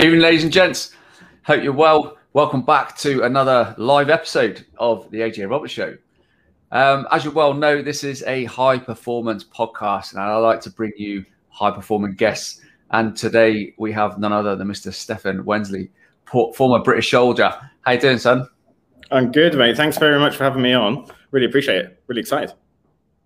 Evening, ladies and gents. Hope you're well. Welcome back to another live episode of the AJ Roberts Show. Um, as you well know, this is a high performance podcast, and I like to bring you high performing guests. And today we have none other than Mr. Stefan Wesley, former British soldier. How you doing, son? I'm good, mate. Thanks very much for having me on. Really appreciate it. Really excited.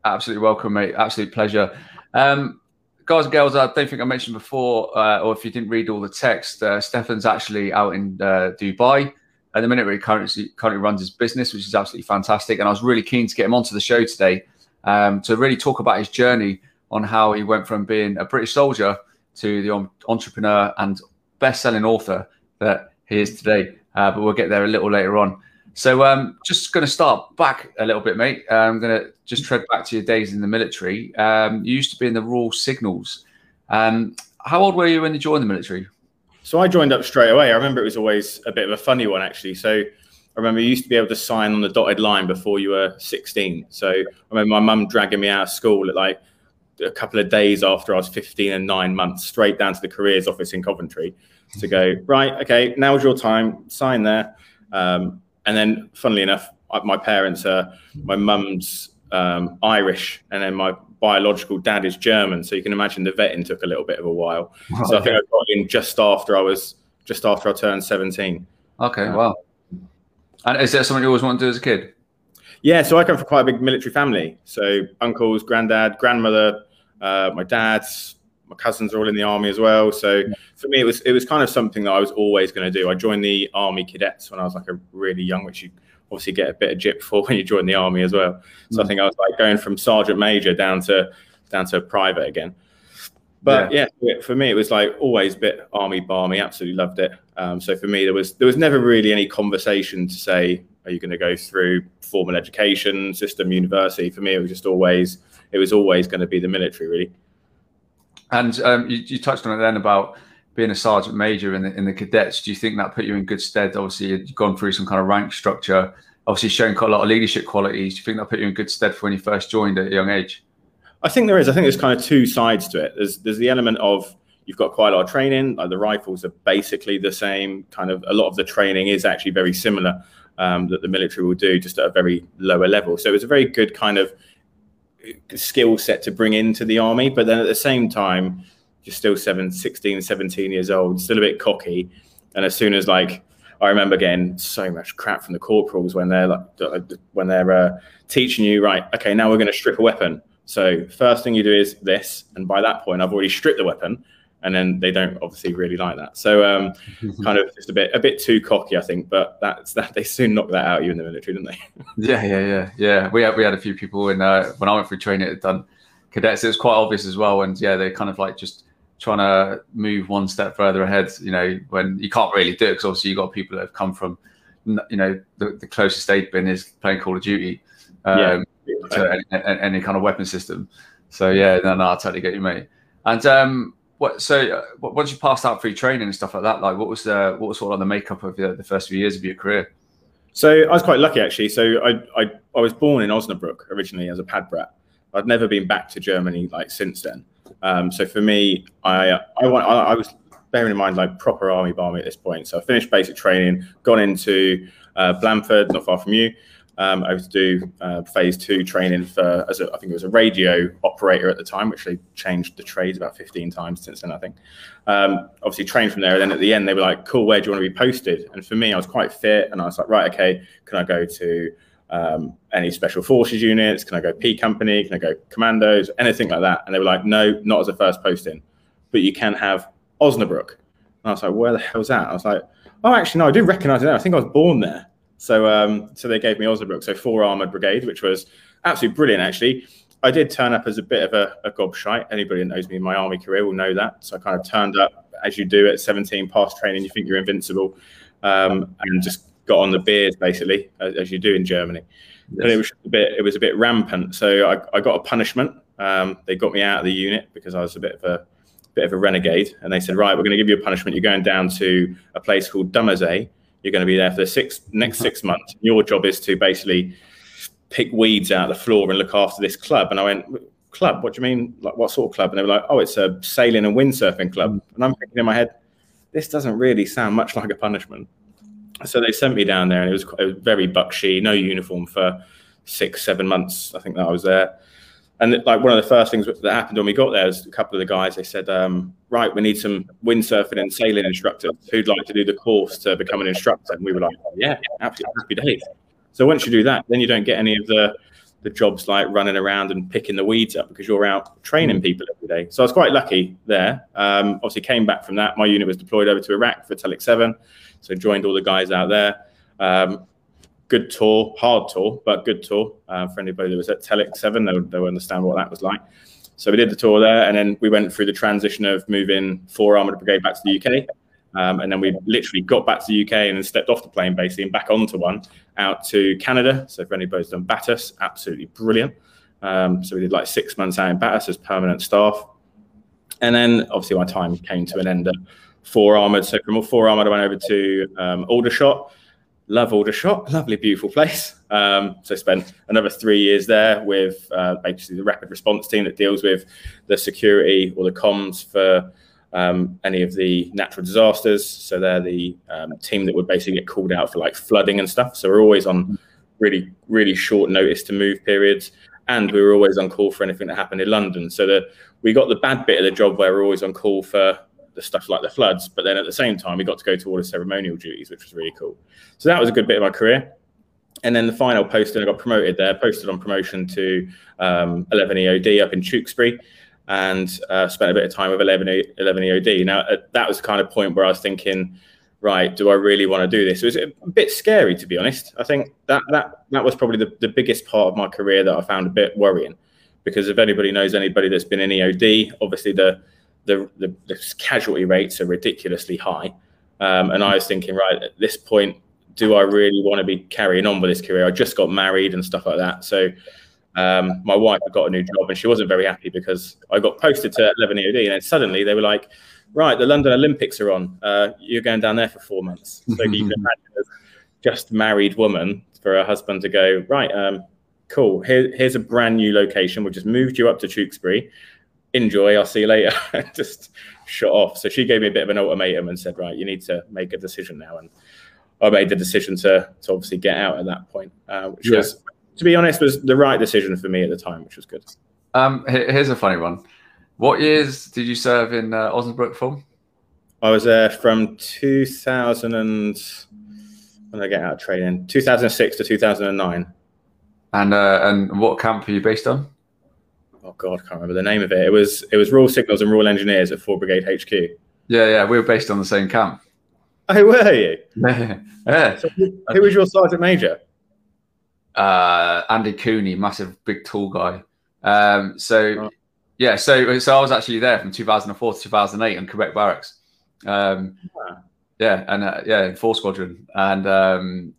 Absolutely welcome, mate. Absolute pleasure. Um, guys and girls, I don't think I mentioned before, uh, or if you didn't read all the text, uh, Stefan's actually out in uh, Dubai at the minute. Where he currently currently runs his business, which is absolutely fantastic. And I was really keen to get him onto the show today um, to really talk about his journey on how he went from being a British soldier to the entrepreneur and best-selling author that he is today. Uh, but we'll get there a little later on. So, um, just going to start back a little bit, mate. Uh, I'm going to just tread back to your days in the military. Um, you used to be in the Royal Signals. Um, how old were you when you joined the military? So I joined up straight away. I remember it was always a bit of a funny one, actually. So I remember you used to be able to sign on the dotted line before you were 16. So I remember my mum dragging me out of school at like a couple of days after I was 15 and nine months, straight down to the careers office in Coventry to go, right, okay, now's your time, sign there. Um, and then, funnily enough, my parents are my mum's um, Irish, and then my biological dad is German. So you can imagine the vetting took a little bit of a while. So. I think I got in just after I was just after I turned seventeen. Okay, uh, wow. And is that something you always wanted to do as a kid? Yeah, so I come from quite a big military family. So uncles, granddad, grandmother, uh, my dad's, my cousins are all in the army as well. So yeah. for me, it was it was kind of something that I was always going to do. I joined the army cadets when I was like a really young, which you obviously get a bit of jip for when you join the army as well. So mm. I think I was like going from sergeant major down to down to private again. But yeah. yeah. for me, it was like always a bit army barmy. Absolutely loved it. Um, so for me, there was there was never really any conversation to say, are you going to go through formal education system, university? For me, it was just always it was always going to be the military, really. And um, you, you, touched on it then about being a sergeant major in the, in the cadets. Do you think that put you in good stead? Obviously, you've gone through some kind of rank structure, obviously showing quite a lot of leadership qualities. Do you think that put you in good stead for when you first joined at a young age? I think there is. I think there's kind of two sides to it. There's there's the element of you've got quite a lot of training. Like the rifles are basically the same. Kind of a lot of the training is actually very similar um, that the military will do, just at a very lower level. So it's a very good kind of skill set to bring into the army. But then at the same time, you're still seven, 16, 17 years old, still a bit cocky. And as soon as like, I remember getting so much crap from the corporals when they're like, when they're uh, teaching you, right, okay, now we're going to strip a weapon. So first thing you do is this. And by that point, I've already stripped the weapon and then they don't obviously really like that. So um, kind of just a bit a bit too cocky, I think. But that's that they soon knock that out of you in the military, didn't they? yeah, yeah, yeah, yeah. We had we had a few people in uh, when I went through training had done cadets. It was quite obvious as well, and yeah, they kind of like just trying to move one step further ahead. You know, when you can't really do it because obviously you have got people that have come from, you know, the, the closest they've been is playing Call of Duty. Um, yeah. to any, any, kind of weapon system. So yeah, no, no, I totally get you, mate. And um, what so uh, once you passed out through training and stuff like that, like what was the what was sort of the makeup of the, the first few years of your career? So I was quite lucky actually. So I, I I was born in Osnabrück originally as a pad brat. I'd never been back to Germany like since then. Um, so for me, I I, I, I was bearing in mind like proper army barmy at this point. So I finished basic training, gone into uh, not far from you, um, I was to do uh, phase two training for, as a, I think it was a radio operator at the time, which they changed the trades about 15 times since then, I think. Um, obviously, trained from there. And then at the end, they were like, cool, where do you want to be posted? And for me, I was quite fit. And I was like, right, okay, can I go to um, any special forces units? Can I go P company? Can I go commandos? Anything like that? And they were like, no, not as a first posting, but you can have Osnabrück. And I was like, where the hell's that? I was like, oh, actually, no, I do recognize it. I think I was born there. So um, so they gave me Osnabrück, so four armored brigade, which was absolutely brilliant. Actually, I did turn up as a bit of a, a gobshite. Anybody that knows me in my army career will know that. So I kind of turned up as you do at 17, past training. You think you're invincible, um, and just got on the beers basically as, as you do in Germany. Yes. And it was a bit it was a bit rampant. So I, I got a punishment. Um, they got me out of the unit because I was a bit of a bit of a renegade, and they said, right, we're going to give you a punishment. You're going down to a place called Dummersee you're going to be there for the six next six mm-hmm. months. Your job is to basically pick weeds out of the floor and look after this club. And I went, club? What do you mean? Like what sort of club? And they were like, oh, it's a sailing and windsurfing club. Mm. And I'm thinking in my head, this doesn't really sound much like a punishment. So they sent me down there, and it was, it was very buckshy, no uniform for six, seven months. I think that I was there. And like one of the first things that happened when we got there was a couple of the guys. They said, um, "Right, we need some windsurfing and sailing instructors who'd like to do the course to become an instructor." And we were like, oh, "Yeah, absolutely happy days." So once you do that, then you don't get any of the the jobs like running around and picking the weeds up because you're out training people every day. So I was quite lucky there. Um, obviously, came back from that. My unit was deployed over to Iraq for Telic 7. So joined all the guys out there. Um, good tour, hard tour, but good tour uh, for anybody that was at Telic 7. They'll, they'll understand what that was like. So we did the tour there, and then we went through the transition of moving four armored brigade back to the UK. Um, and then we literally got back to the UK and then stepped off the plane basically and back onto one out to Canada. So for anybody's done BATUS, absolutely brilliant. Um, so we did like six months out in BATUS as permanent staff. And then obviously my time came to an end at four armored. So from four armored, I went over to um, Aldershot. Love Aldershot, lovely, beautiful place. Um, so spent another three years there with uh, basically the rapid response team that deals with the security or the comms for um, any of the natural disasters. So they're the um, team that would basically get called out for like flooding and stuff. So we're always on really, really short notice to move periods. And we were always on call for anything that happened in London. So that we got the bad bit of the job where we're always on call for the stuff like the floods. But then at the same time, we got to go to all the ceremonial duties, which was really cool. So that was a good bit of my career. And then the final posting, I got promoted there, posted on promotion to um, 11 EOD up in Tewkesbury and uh, spent a bit of time with 11, 11 EOD. Now, uh, that was the kind of point where I was thinking, right, do I really want to do this? It was a bit scary, to be honest. I think that that that was probably the, the biggest part of my career that I found a bit worrying, because if anybody knows anybody that's been in EOD, obviously the the, the, the casualty rates are ridiculously high. Um, and I was thinking, right, at this point, do I really want to be carrying on with this career? I just got married and stuff like that. So um, my wife had got a new job and she wasn't very happy because I got posted to 11 EOD and then suddenly they were like, right, the London Olympics are on. Uh, you're going down there for four months. So you can imagine as just married woman for her husband to go, right, um, cool. Here, here's a brand new location. We've just moved you up to Tewkesbury. Enjoy. I'll see you later. just shut off. So she gave me a bit of an ultimatum and said, right, you need to make a decision now. And I made the decision to, to obviously get out at that point, uh, which yeah. was to be honest, was the right decision for me at the time, which was good. Um, here's a funny one. What years did you serve in uh, Osnabrück from? I was there from 2000 and when I get out of training, 2006 to 2009. And uh, and what camp are you based on? Oh God, I can't remember the name of it. It was it was Royal Signals and Royal Engineers at 4 Brigade HQ. Yeah, yeah, we were based on the same camp. Oh, were you? yeah. So who, who was your sergeant major? uh, Andy Cooney, massive big tall guy. Um, so oh. yeah, so so I was actually there from 2004 to 2008 on Quebec Barracks. Um, yeah. yeah, and uh, yeah, in four squadron, and um,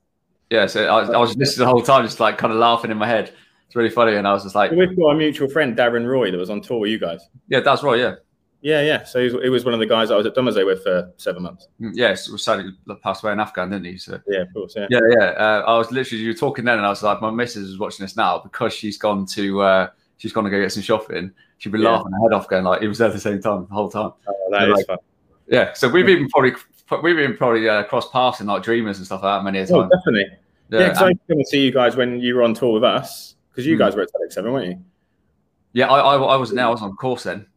yeah, so I, I was listening the whole time, just like kind of laughing in my head. It's really funny, and I was just like, we've got a mutual friend, Darren Roy, that was on tour with you guys. Yeah, that's right. Yeah. Yeah, yeah. So he was, he was one of the guys I was at Dumaze with for seven months. Mm, yes, yeah, sadly passed away in Afghan, didn't he? So yeah, of course. Yeah, yeah, yeah. Uh, I was literally you were talking then, and I was like, my missus is watching this now because she's gone to uh, she's gone to go get some shopping. She'd be yeah. laughing her head off, going like, "It was there at the same time the whole time." Oh, that is like, fun. Yeah, so we've even probably we've been probably uh, crossed paths in like dreamers and stuff like that many times. Oh, definitely. Yeah, because yeah, I came to see you guys when you were on tour with us because you mm. guys were at Telic Seven, weren't you? Yeah, I, I, I was now I was on course then.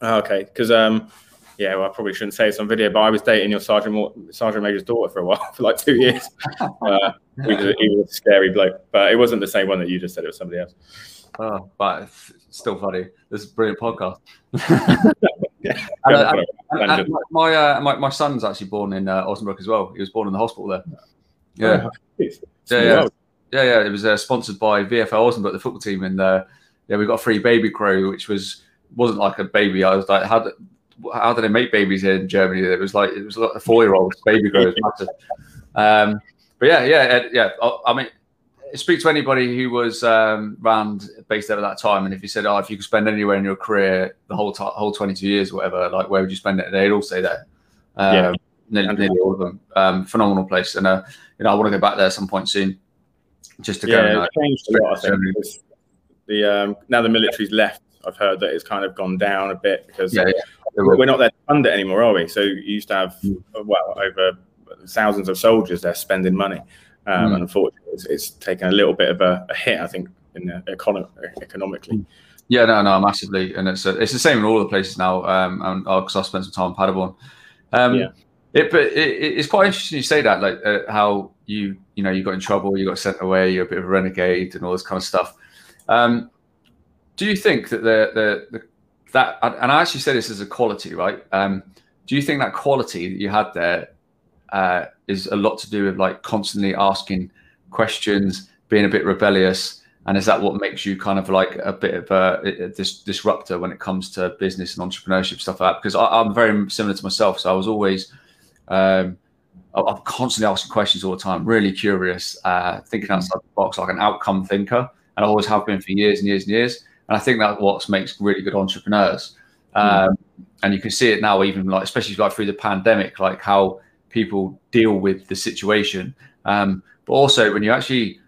Oh, okay, because um, yeah, well, I probably shouldn't say this on video, but I was dating your sergeant sergeant major's daughter for a while, for like two years. uh, he, was a, he, was a, scary bloke, but it wasn't the same one that you just said; it was somebody else. Oh, but it's still funny. This is a brilliant podcast. yeah, uh, and, and my, uh, my my son's actually born in uh, Osnabrück as well. He was born in the hospital there. Yeah, oh, yeah, yeah, yeah, yeah. It was uh, sponsored by VFL Osnabrück, the football team, and uh, yeah, we got a free baby crow, which was wasn't like a baby. I was like, how how do they make babies here in Germany? It was like it was like a four year old baby grows massive. Um, but yeah, yeah, yeah. I, mean, speak to anybody who was um, around based there at that time, and if you said, "Oh, if you could spend anywhere in your career the whole t- whole twenty two years, or whatever, like where would you spend it?" They'd all say that. Um, yeah, nearly, nearly, all of them. Um, phenomenal place, and uh, you know, I want to go back there at some point soon, just to yeah, changed a lot. I think the um, now the military's left I've heard that it's kind of gone down a bit because Yeah, yeah. we're not there to fund it anymore, are we? So you used to have Mm. well over thousands of soldiers there spending money, um, Mm. and unfortunately, it's, it's taken a little bit of a, a hit, I think, in the econo- economically. Yeah, no, no, massively, and it's it's the same in all the places now. Um, and because I spent some time in Paderborn. Um, Yeah. It, but it- it's quite interesting you say that, like uh, how you you know you got in trouble, you got sent away, you're a bit of a renegade, and all this kind of stuff. Um, do you think that the the, the that and I actually say this as a quality, right? Um, do you think that quality that you had there uh, is a lot to do with like constantly asking questions, being a bit rebellious, and is that what makes you kind of like a bit of a, a dis- disruptor when it comes to business and entrepreneurship stuff like that? Because I, I'm very similar to myself, so I was always um, I'm constantly asking questions all the time, really curious, uh, thinking outside the box, like an outcome thinker, and I always have been for years and years and years. And I think that's what makes really good entrepreneurs. Um, And you can see it now, even like especially like through the pandemic, like how people deal with the situation. Um, but also when you actually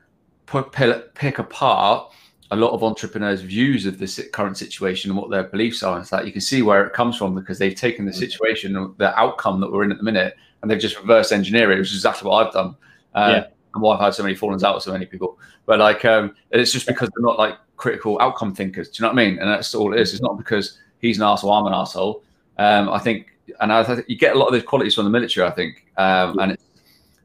put, pick, pick apart a lot of entrepreneurs' views of the current situation and what their beliefs are, and that you can see where it comes from because they've taken the situation, the outcome that we're in at the minute, and they've just reverse engineered it, which is exactly what I've done. Uh, Yeah. And why I've had so many fallings out with so many people. But like, um, it's just because they're not like critical outcome thinkers. Do you know what I mean? And that's all it is. It's not because he's an asshole, I'm an asshole. Um, I think, and I think you get a lot of those qualities from the military. I think, um, and it's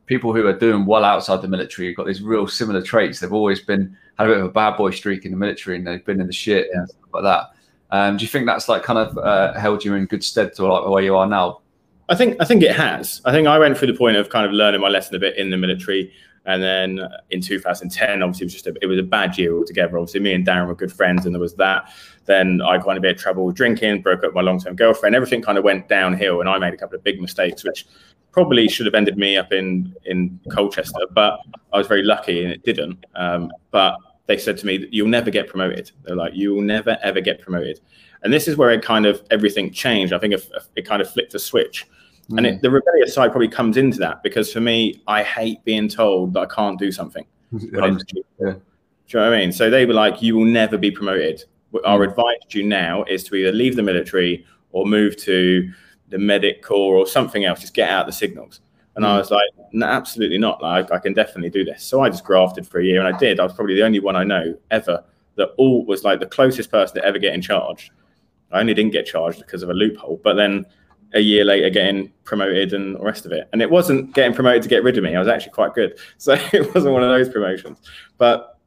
people who are doing well outside the military have got these real similar traits. They've always been had a bit of a bad boy streak in the military, and they've been in the shit and stuff like that. Um, do you think that's like kind of uh, held you in good stead to like where you are now? I think I think it has. I think I went through the point of kind of learning my lesson a bit in the military, and then in 2010, obviously, it was just a, it was a bad year altogether. Obviously, me and Darren were good friends, and there was that. Then I got in a bit of trouble drinking, broke up my long-term girlfriend. Everything kind of went downhill, and I made a couple of big mistakes, which probably should have ended me up in in Colchester. But I was very lucky, and it didn't. Um, but they said to me, "You'll never get promoted." They're like, "You will never ever get promoted." And this is where it kind of everything changed. I think it, it kind of flipped a switch. And it, the rebellious side probably comes into that because for me, I hate being told that I can't do something. Yeah. Do you know what I mean? So they were like, you will never be promoted. Our advice to you now is to either leave the military or move to the medic corps or something else. Just get out the signals. And I was like, no, absolutely not. Like, I can definitely do this. So I just grafted for a year and I did. I was probably the only one I know ever that all was like the closest person to ever getting charged. I only didn't get charged because of a loophole, but then a year later getting promoted and the rest of it. And it wasn't getting promoted to get rid of me. I was actually quite good. So it wasn't one of those promotions. But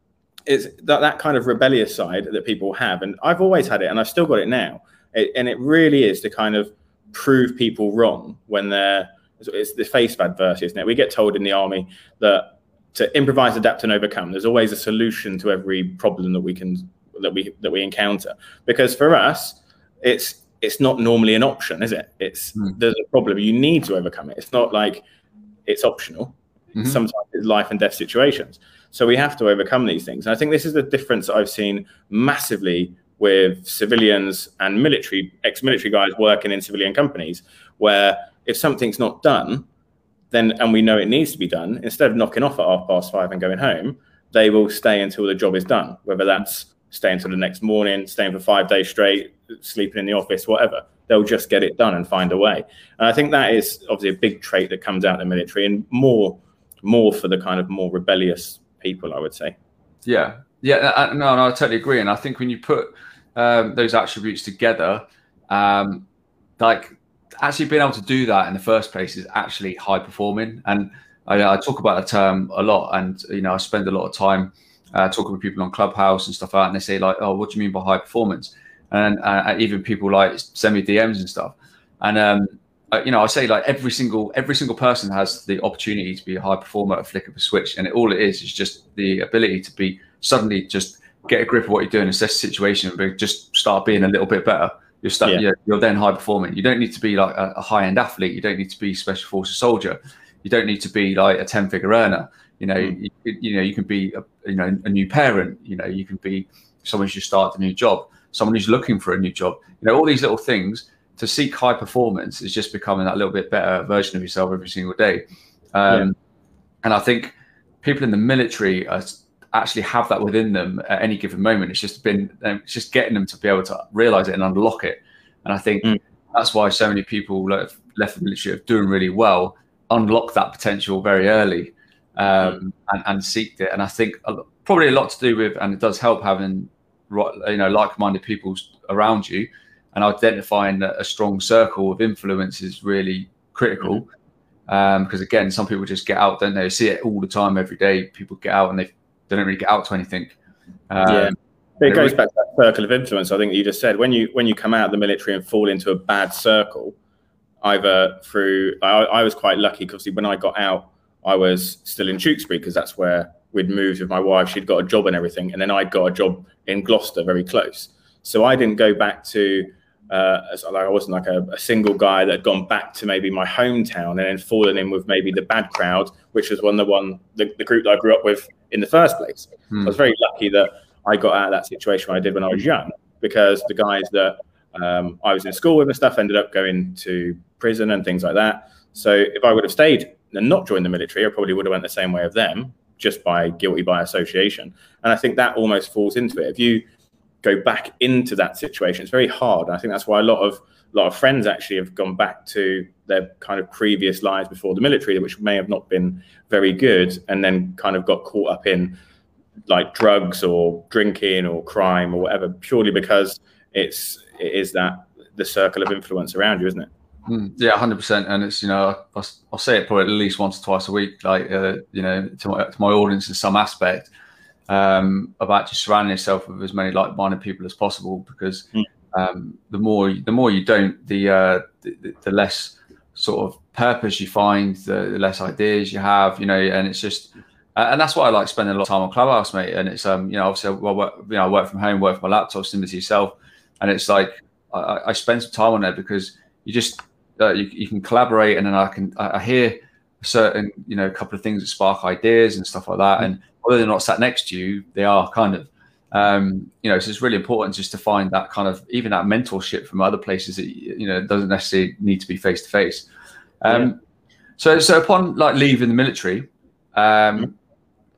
it's that, that kind of rebellious side that people have. And I've always had it and I've still got it now. It, and it really is to kind of prove people wrong when they're, it's the face adverse, isn't it? We get told in the army that to improvise, adapt, and overcome, there's always a solution to every problem that we can that we that we encounter. Because for us, it's it's not normally an option, is it? It's Hmm. there's a problem you need to overcome it. It's not like it's optional. Mhm. Sometimes it's life and death situations. So we have to overcome these things. And I think this is the difference I've seen massively with civilians and military ex-military guys working in civilian companies, where if something's not done, then and we know it needs to be done, instead of knocking off at half past five and going home, they will stay until the job is done, whether that's staying until the next morning, staying for five days straight, sleeping in the office, whatever. They'll just get it done and find a way. And I think that is obviously a big trait that comes out in the military and more more for the kind of more rebellious people, I would say. Yeah, yeah, no, no, I totally agree. And I think when you put um, those attributes together, um, like actually being able to do that in the first place is actually high performing. And I, I talk about the term a lot, and you know, I spend a lot of time uh, talking with people on Clubhouse and stuff like that, and they say like, "Oh, what do you mean by high performance?" And uh, even people like send me DMs and stuff, and um, uh, you know, I say like every single every single person has the opportunity to be a high performer a flick of a switch, and it, all it is is just the ability to be suddenly just get a grip of what you're doing, assess the situation, and just start being a little bit better. You're, start, Yeah. you're, you're then high performing. You don't need to be like a, a high end athlete. You don't need to be special forces soldier. You don't need to be like a ten figure earner. You know, Mm. you, you know, you can be a, you know a new parent. You know, you can be someone who's just started a new job, someone who's looking for a new job. You know, all these little things to seek high performance is just becoming that little bit better version of yourself every single day. Um, And I think people in the military are actually have that within them at any given moment. It's just been um, it's just getting them to be able to realize it and unlock it. And I think mm. that's why so many people left, left the military of doing really well, unlock that potential very early, um, mm. and, and seeked it. And I think probably a lot to do with, and it does help having you know like-minded people around you, and identifying a strong circle of influence is really critical. Mm. Um, because again, some people just get out, don't they? See it all the time, every day. People get out and they they don't really get out to anything. Um, yeah. It goes back to that circle of influence. I think you just said when you when you come out of the military and fall into a bad circle, either through I, I was quite lucky because when I got out, I was still in Tewkesbury because that's where we'd moved with my wife. She'd got a job and everything, and then I'd got a job in Gloucester, very close. So I didn't go back to uh, like I wasn't like a, a, single guy that had gone back to maybe my hometown and then fallen in with maybe the bad crowd, which was one the one the, the group that I grew up with in the first place. Hmm. I was very lucky that I got out of that situation I did when I was young because the guys that um, I was in school with and stuff ended up going to prison and things like that. So if I would have stayed and not joined the military, I probably would have went the same way of them just by guilty by association. And I think that almost falls into it. If you go back into that situation. It's very hard. I think that's why a lot of a lot of friends actually have gone back to their kind of previous lives before the military, which may have not been very good, and then kind of got caught up in like drugs or drinking or crime or whatever, purely because it's it is that the circle of influence around you, isn't it? Mm, yeah, hundred percent. And it's you know I'll, I'll, say it probably at least once or twice a week, like uh, you know to my, to my audience in some aspect um, about just surrounding yourself with as many like-minded people as possible because mm. um, the more the more you don't, the, uh, the, the less sort of purpose you find, the, the, less ideas you have, you know, and it's just. And that's why I like spending a lot of time on Clubhouse, mate. And it's um, you know, obviously, I work, you know, I work from home, work from my laptop, similar to yourself, and it's like I, I spend some time on there because you just uh, you, you can collaborate, and then I can I, I hear certain you know a couple of things that spark ideas and stuff like that, and although they're not sat next to you, they are kind of. Um, you know, so it's really important just to find that kind of even that mentorship from other places that you know doesn't necessarily need to be face to face. So, so upon like leaving the military, um, mm-hmm.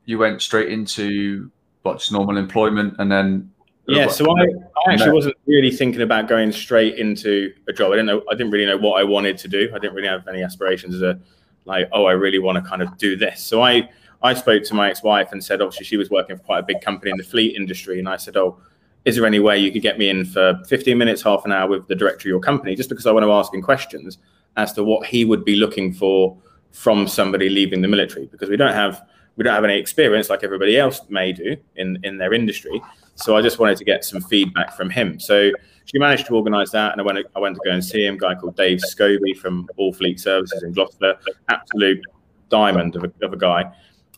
you went straight into what just normal employment, and then yeah. So I, I actually wasn't really thinking about going straight into a job. I didn't know. I didn't really know what I wanted to do. I didn't really have any aspirations as a like, oh, I really want to kind of do this. So I I spoke to my ex-wife and said, obviously, she was working for quite a big company in the fleet industry, and I said, oh, is there any way you could get me in for 15 minutes, half an hour with the director of your company, just because I want to ask him questions as to what he would be looking for from somebody leaving the military, because we don't have we don't have any experience like everybody else may do in in their industry. So I just wanted to get some feedback from him. So she managed to organise that, and I went I went to go and see him. A guy called Dave Scobie from All Fleet Services in Gloucester, absolute diamond of a, of a guy.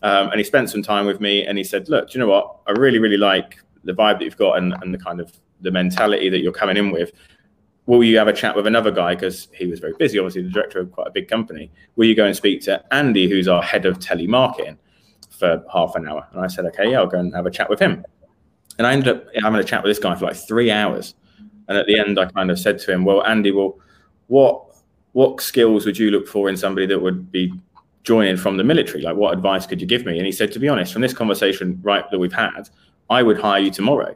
Um, and he spent some time with me and he said, look, do you know what? I really, really like the vibe that you've got and, and the kind of the mentality that you're coming in with. Will you have a chat with another guy? Because he was very busy, obviously, the director of quite a big company. Will you go and speak to Andy, who's our head of telemarketing, for half an hour? And I said, okay, yeah, I'll go and have a chat with him. And I ended up having a chat with this guy for like three hours. And at the end, I kind of said to him, well, Andy, well, what what skills would you look for in somebody that would be joining from the military? Like, what advice could you give me? And he said, to be honest, from this conversation right that we've had, I would hire you tomorrow.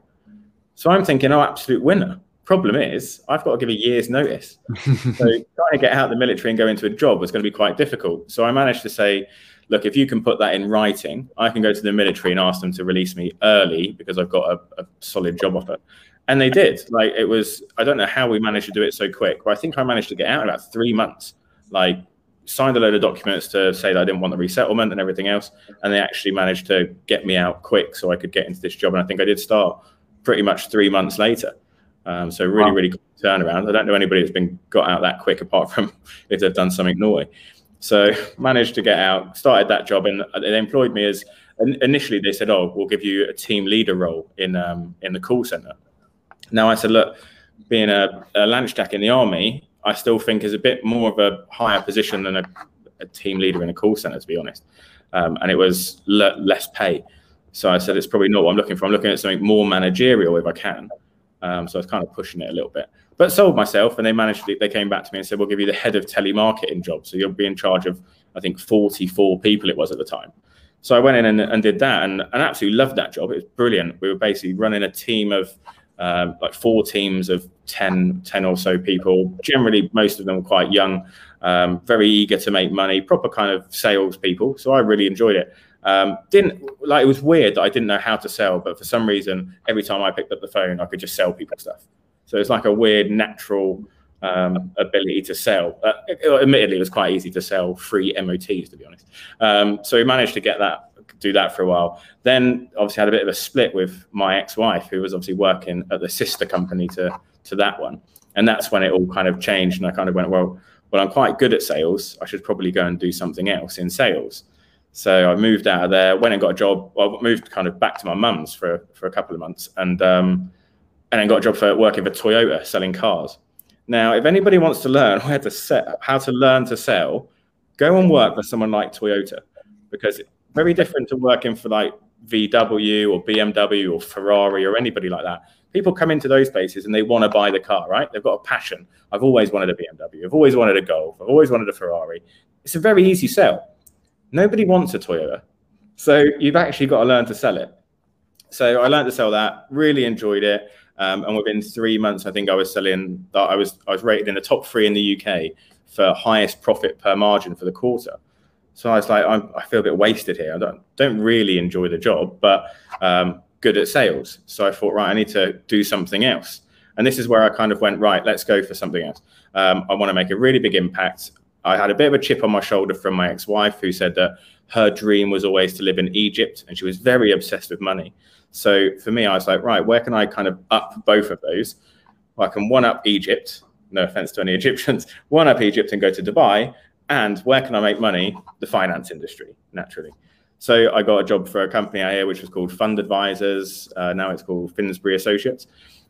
So I'm thinking, oh, absolute winner. Problem is, I've got to give a year's notice. so trying to get out of the military and go into a job was going to be quite difficult. So I managed to say, look, if you can put that in writing, I can go to the military and ask them to release me early because I've got a, a solid job offer. And they did. Like it was, I don't know how we managed to do it so quick, but I think I managed to get out in about three months. Like signed a load of documents to say that I didn't want the resettlement and everything else. And they actually managed to get me out quick so I could get into this job. And I think I did start pretty much three months later. Um, so really, wow. really quick turnaround. I don't know anybody that's been got out that quick apart from if they've done something naughty. So managed to get out, started that job, and they employed me as initially they said, "Oh, we'll give you a team leader role in um, in the call center." Now I said, "Look, being a, a Lance Jack in the army, I still think is a bit more of a higher position than a, a team leader in a call center, to be honest. Um, and it was le- less pay. So I said it's probably not what I'm looking for. I'm looking at something more managerial if I can. Um, so I was kind of pushing it a little bit, but sold myself, and they managed. To, they came back to me and said, "We'll give you the head of telemarketing job. So you'll be in charge of, I think, 44 people it was at the time." So I went in and, and did that and, and absolutely loved that job. It was brilliant. We were basically running a team of um, like four teams of 10, 10 or so people. Generally, most of them were quite young, um, very eager to make money, proper kind of sales people. So I really enjoyed it. Um, didn't like it was weird that I didn't know how to sell, but for some reason, every time I picked up the phone, I could just sell people stuff. So it's like a weird natural um, ability to sell. Uh, admittedly, it was quite easy to sell free MOTs, to be honest. Um, so we managed to get that, do that for a while. Then obviously had a bit of a split with my ex-wife, who was obviously working at the sister company to to that one, and that's when it all kind of changed. And I kind of went, well, well, I'm quite good at sales. I should probably go and do something else in sales. So I moved out of there, went and got a job. Well, moved kind of back to my mum's for for a couple of months, and um, and then got a job for working for Toyota selling cars. Now, if anybody wants to learn where to set, how to learn to sell, go and work for someone like Toyota, because it's very different to working for like VW or BMW or Ferrari or anybody like that. People come into those places and they want to buy the car, right? They've got a passion. I've always wanted a BMW. I've always wanted a Golf. I've always wanted a Ferrari. It's a very easy sell. Nobody wants a Toyota. So you've actually got to learn to sell it. So I learned to sell that, really enjoyed it. Um, and within three months, I think I was selling. I was I was rated in the top three in the UK for highest profit per margin for the quarter. So I was like, I'm, i feel a bit wasted here. I don't don't really enjoy the job, but um, good at sales. So I thought, right, I need to do something else. And this is where I kind of went, right, let's go for something else. Um, I want to make a really big impact. I had a bit of a chip on my shoulder from my ex-wife, who said that her dream was always to live in Egypt, and she was very obsessed with money. So for me, I was like, right, where can I kind of up both of those? Well, I can one up Egypt, no offense to any Egyptians, one up Egypt and go to Dubai. And where can I make money? The finance industry, naturally. So I got a job for a company out here, which was called Fund Advisors. Uh, now it's called Finsbury Associates.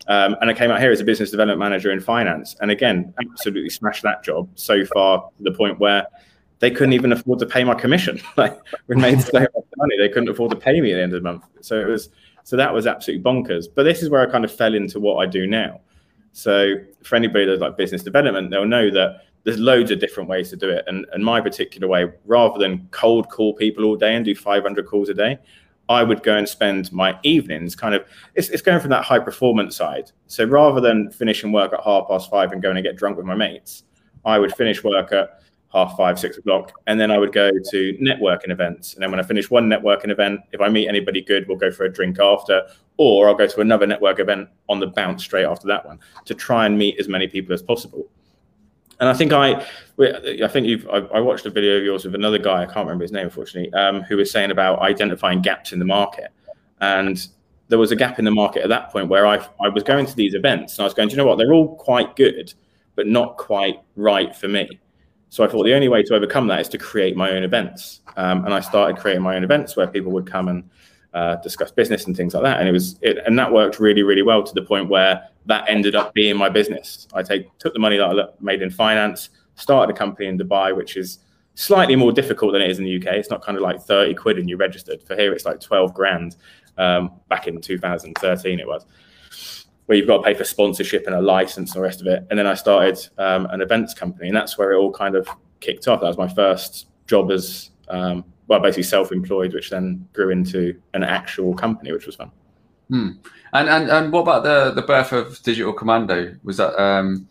Um, and I came out here as a business development manager in finance. And again, absolutely smashed that job so far to the point where they couldn't even afford to pay my commission. like we made so much money, they couldn't afford to pay me at the end of the month. So it was so that was absolutely bonkers. But this is where I kind of fell into what I do now. So for anybody that's like business development, they'll know that there's loads of different ways to do it. And, and my particular way, rather than cold call people all day and do 500 calls a day, I would go and spend my evenings kind of, it's, it's going from that high performance side. So rather than finishing work at half past five and going and get drunk with my mates, I would finish work at half five, six o'clock. And then I would go to networking events. And then when I finish one networking event, if I meet anybody good, we'll go for a drink after, or I'll go to another network event on the bounce straight after that one to try and meet as many people as possible. And I think I, I think you've, I, watched a video of yours with another guy, I can't remember his name, unfortunately, um, who was saying about identifying gaps in the market. And there was a gap in the market at that point where I, I was going to these events and I was going, do you know what? They're all quite good, but not quite right for me. So I thought the only way to overcome that is to create my own events. Um, and I started creating my own events where people would come and uh, discuss business and things like that. And it was, it, and that worked really, really well to the point where that ended up being my business. I take took the money that I made in finance, started a company in Dubai, which is slightly more difficult than it is in the UK. It's not kind of like 30 quid and you registered. For here, it's like 12 grand. Um, back in 2013, it was where you've got to pay for sponsorship and a license and the rest of it. And then I started um, an events company, and that's where it all kind of kicked off. That was my first job as um, well, basically self-employed, which then grew into an actual company, which was fun. Hmm. And and and what about the the birth of Digital Commando? Was that? Um...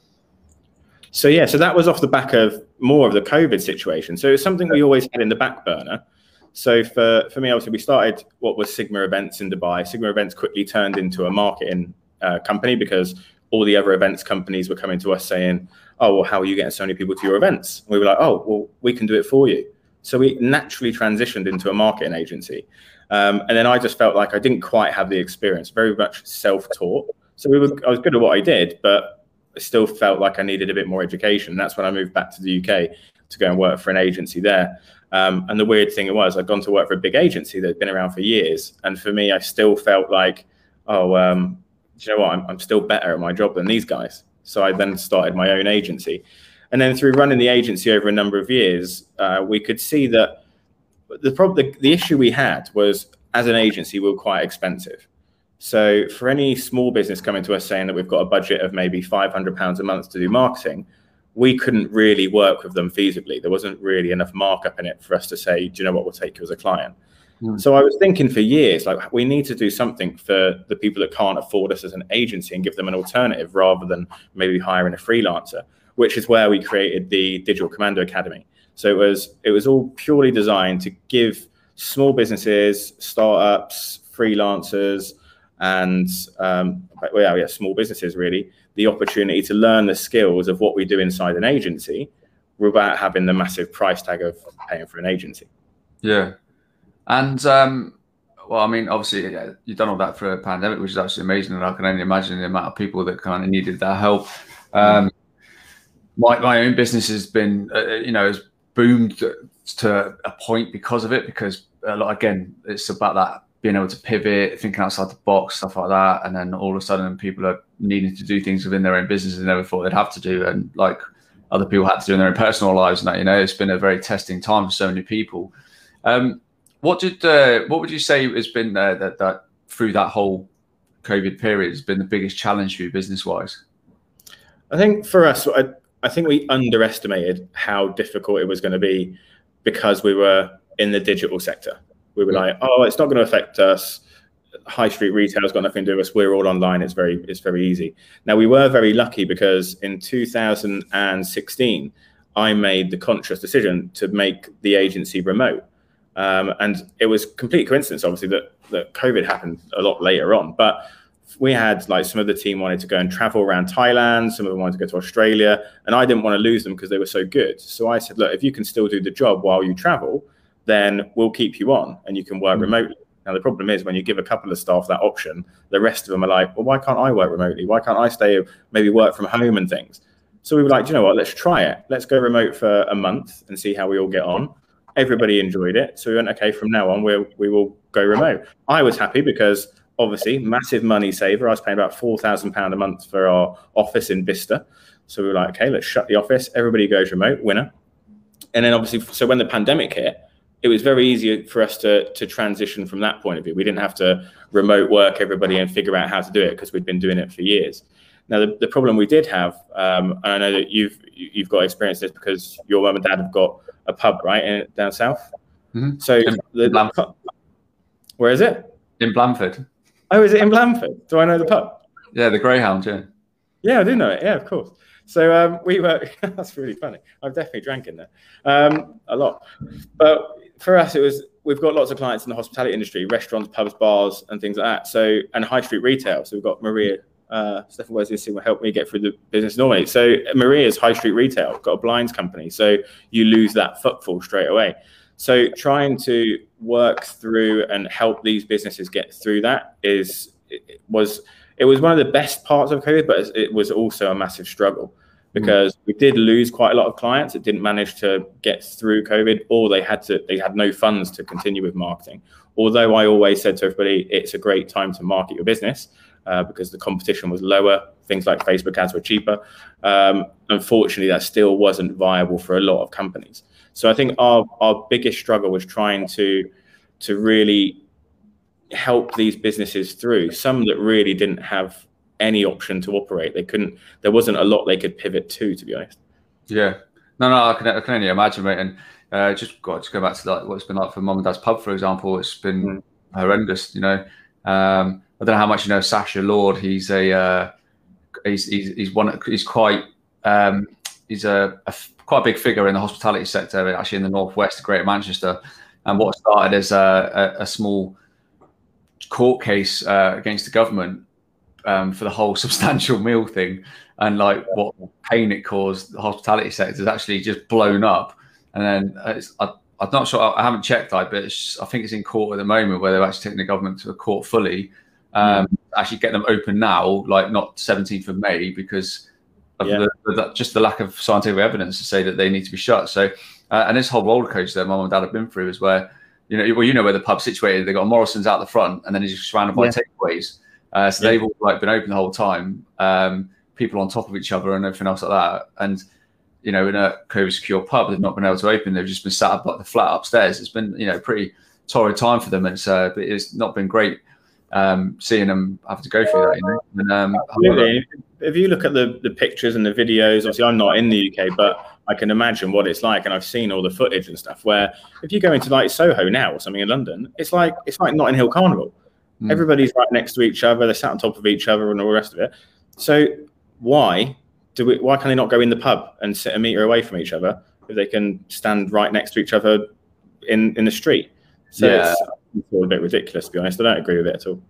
So yeah, so that was off the back of more of the COVID situation. So it's something we always had in the back burner. So for for me, obviously, we started what was Sigma Events in Dubai. Sigma Events quickly turned into a marketing uh, company because all the other events companies were coming to us saying, "Oh, well, how are you getting so many people to your events?" And we were like, "Oh, well, we can do it for you." So we naturally transitioned into a marketing agency, um, and then I just felt like I didn't quite have the experience, very much self-taught. So we were, I was good at what I did, but I still felt like I needed a bit more education. That's when I moved back to the UK to go and work for an agency there. Um, and the weird thing was, I'd gone to work for a big agency that had been around for years, and for me, I still felt like, oh, um, you know what, I'm, I'm still better at my job than these guys. So I then started my own agency. And then through running the agency over a number of years, uh, we could see that the problem, the, the issue we had was as an agency, we were quite expensive. So for any small business coming to us saying that we've got a budget of maybe £500 a month to do marketing, we couldn't really work with them feasibly. There wasn't really enough markup in it for us to say, do you know what, we'll take you as a client. Mm. So I was thinking for years, like we need to do something for the people that can't afford us as an agency and give them an alternative rather than maybe hiring a freelancer, which is where we created the Digital Commando Academy. So it was it was all purely designed to give small businesses, startups, freelancers, and um, well, yeah, small businesses really the opportunity to learn the skills of what we do inside an agency without having the massive price tag of paying for an agency. Yeah, and um, well, I mean, obviously, yeah, you've done all that for a pandemic, which is absolutely amazing, and I can only imagine the amount of people that kind of needed that help. Um, my my own business has been, uh, you know, has boomed to a point because of it, because lot again, it's about that being able to pivot, thinking outside the box, stuff like that, and then all of a sudden, people are needing to do things within their own businesses they never thought they'd have to do, and like other people had to do in their own personal lives, and that you know, it's been a very testing time for so many people. Um, what did uh, what would you say has been uh, that that through that whole COVID period has been the biggest challenge for you business wise? I think for us, I, I think we underestimated how difficult it was going to be because we were in the digital sector. We were yeah. like, oh, it's not going to affect us. High street retail's got nothing to do with us. We're all online. It's very it's very easy. Now we were very lucky because in 2016, I made the conscious decision to make the agency remote. Um, and it was complete coincidence, obviously, that, that COVID happened a lot later on. But we had like some of the team wanted to go and travel around Thailand, some of them wanted to go to Australia, and I didn't want to lose them because they were so good. So I said, look, if you can still do the job while you travel, then we'll keep you on and you can work mm-hmm. remotely. Now the problem is when you give a couple of staff that option, the rest of them are like, well, why can't I work remotely? Why can't I stay maybe work from home and things? So we were like, you know what? Let's try it. Let's go remote for a month and see how we all get on everybody enjoyed it. So we went, okay, from now on, we'll, we will go remote. I was happy because obviously massive money saver. I was paying about £4,000 a month for our office in Bicester. So we were like, okay, let's shut the office. Everybody goes remote, winner. And then obviously, so when the pandemic hit, it was very easy for us to, to transition from that point of view. We didn't have to remote work everybody and figure out how to do it because we'd been doing it for years. Now, the, the problem we did have, um, and I know that you've you've got experience this because your mum and dad have got a pub, right, in, down south. Mm-hmm. So in, the, Blandford. where is it? In Blandford. Oh, is it in Blandford? Do I know the pub? Yeah, the Greyhound. Yeah. Yeah, I do know it. Yeah, of course. So um, we were. that's really funny. I've definitely drank in there um, a lot. But for us, it was. We've got lots of clients in the hospitality industry, restaurants, pubs, bars, and things like that. So and high street retail. So we've got Maria uh, Stefan Wesley will help me get through the business normally. So Maria's high street retail, got a blinds company. So you lose that footfall straight away. So trying to work through and help these businesses get through that is it was it was one of the best parts of COVID, but it was also a massive struggle because mm. we did lose quite a lot of clients that didn't manage to get through COVID, or they had to they had no funds to continue with marketing. Although I always said to everybody, it's a great time to market your business uh, because the competition was lower. Things like Facebook ads were cheaper. Um, unfortunately, that still wasn't viable for a lot of companies. So I think our our biggest struggle was trying to to really help these businesses through. Some that really didn't have any option to operate. They couldn't. There wasn't a lot they could pivot to, to be honest. Yeah. No, no, I can, I can only imagine, mate. And uh, just got to go back to like what it's been like for mom and dad's pub, for example. It's been mm. horrendous. You know, um, I don't know how much you know Sacha Lord. He's a uh, he's, he's he's one he's quite um, he's a, a, quite a big figure in the hospitality sector, actually in the northwest, Greater Manchester. And what started as a, a, a small court case uh, against the government um, for the whole substantial meal thing, and like what pain it caused the hospitality sector is actually just blown up. And then uh, I, I'm not sure. I haven't checked, like, but I think it's in court at the moment where they're actually taking the government to a court fully um, yeah. actually get them open now, like not 17th of May, because of yeah. the, the, just the lack of scientific evidence to say that they need to be shut. So, uh, and this whole roller coaster that mom and dad have been through is where, you know, well, you know where the pub's situated. They've got Morrison's out the front, and then it's just surrounded by yeah. takeaways. Uh, so they've all like been open the whole time. Um, people on top of each other and everything else like that. And you know, in a COVID secure pub, they've not been able to open. They've just been sat up like the flat upstairs. It's been you know pretty torrid time for them, and it's uh, it's not been great um, seeing them have to go through that. You know, and, um, Absolutely. If you look at the, the pictures and the videos, obviously I'm not in the UK, but I can imagine what it's like, and I've seen all the footage and stuff. Where if you go into like Soho now or something in London, it's like it's like Notting Hill Carnival. Mm. Everybody's right next to each other. They're sat on top of each other and all the rest of it. So why do we? Why can they not go in the pub and sit a meter away from each other if they can stand right next to each other in in the street? So yeah. It's, it's a bit ridiculous to be honest. I don't agree with it at all.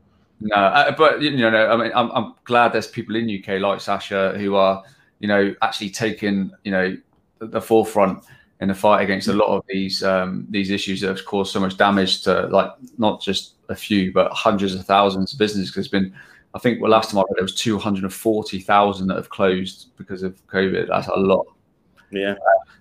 No, uh, but you know, I mean, I'm, I'm glad there's people in UK like Sacha who are, you know, actually taking, you know, the, the forefront in the fight against a lot of these um, these issues that have caused so much damage to like not just a few but hundreds of thousands of businesses. There's been, I think, well, last time I read, there was two hundred and forty thousand that have closed because of COVID. That's a lot. Yeah,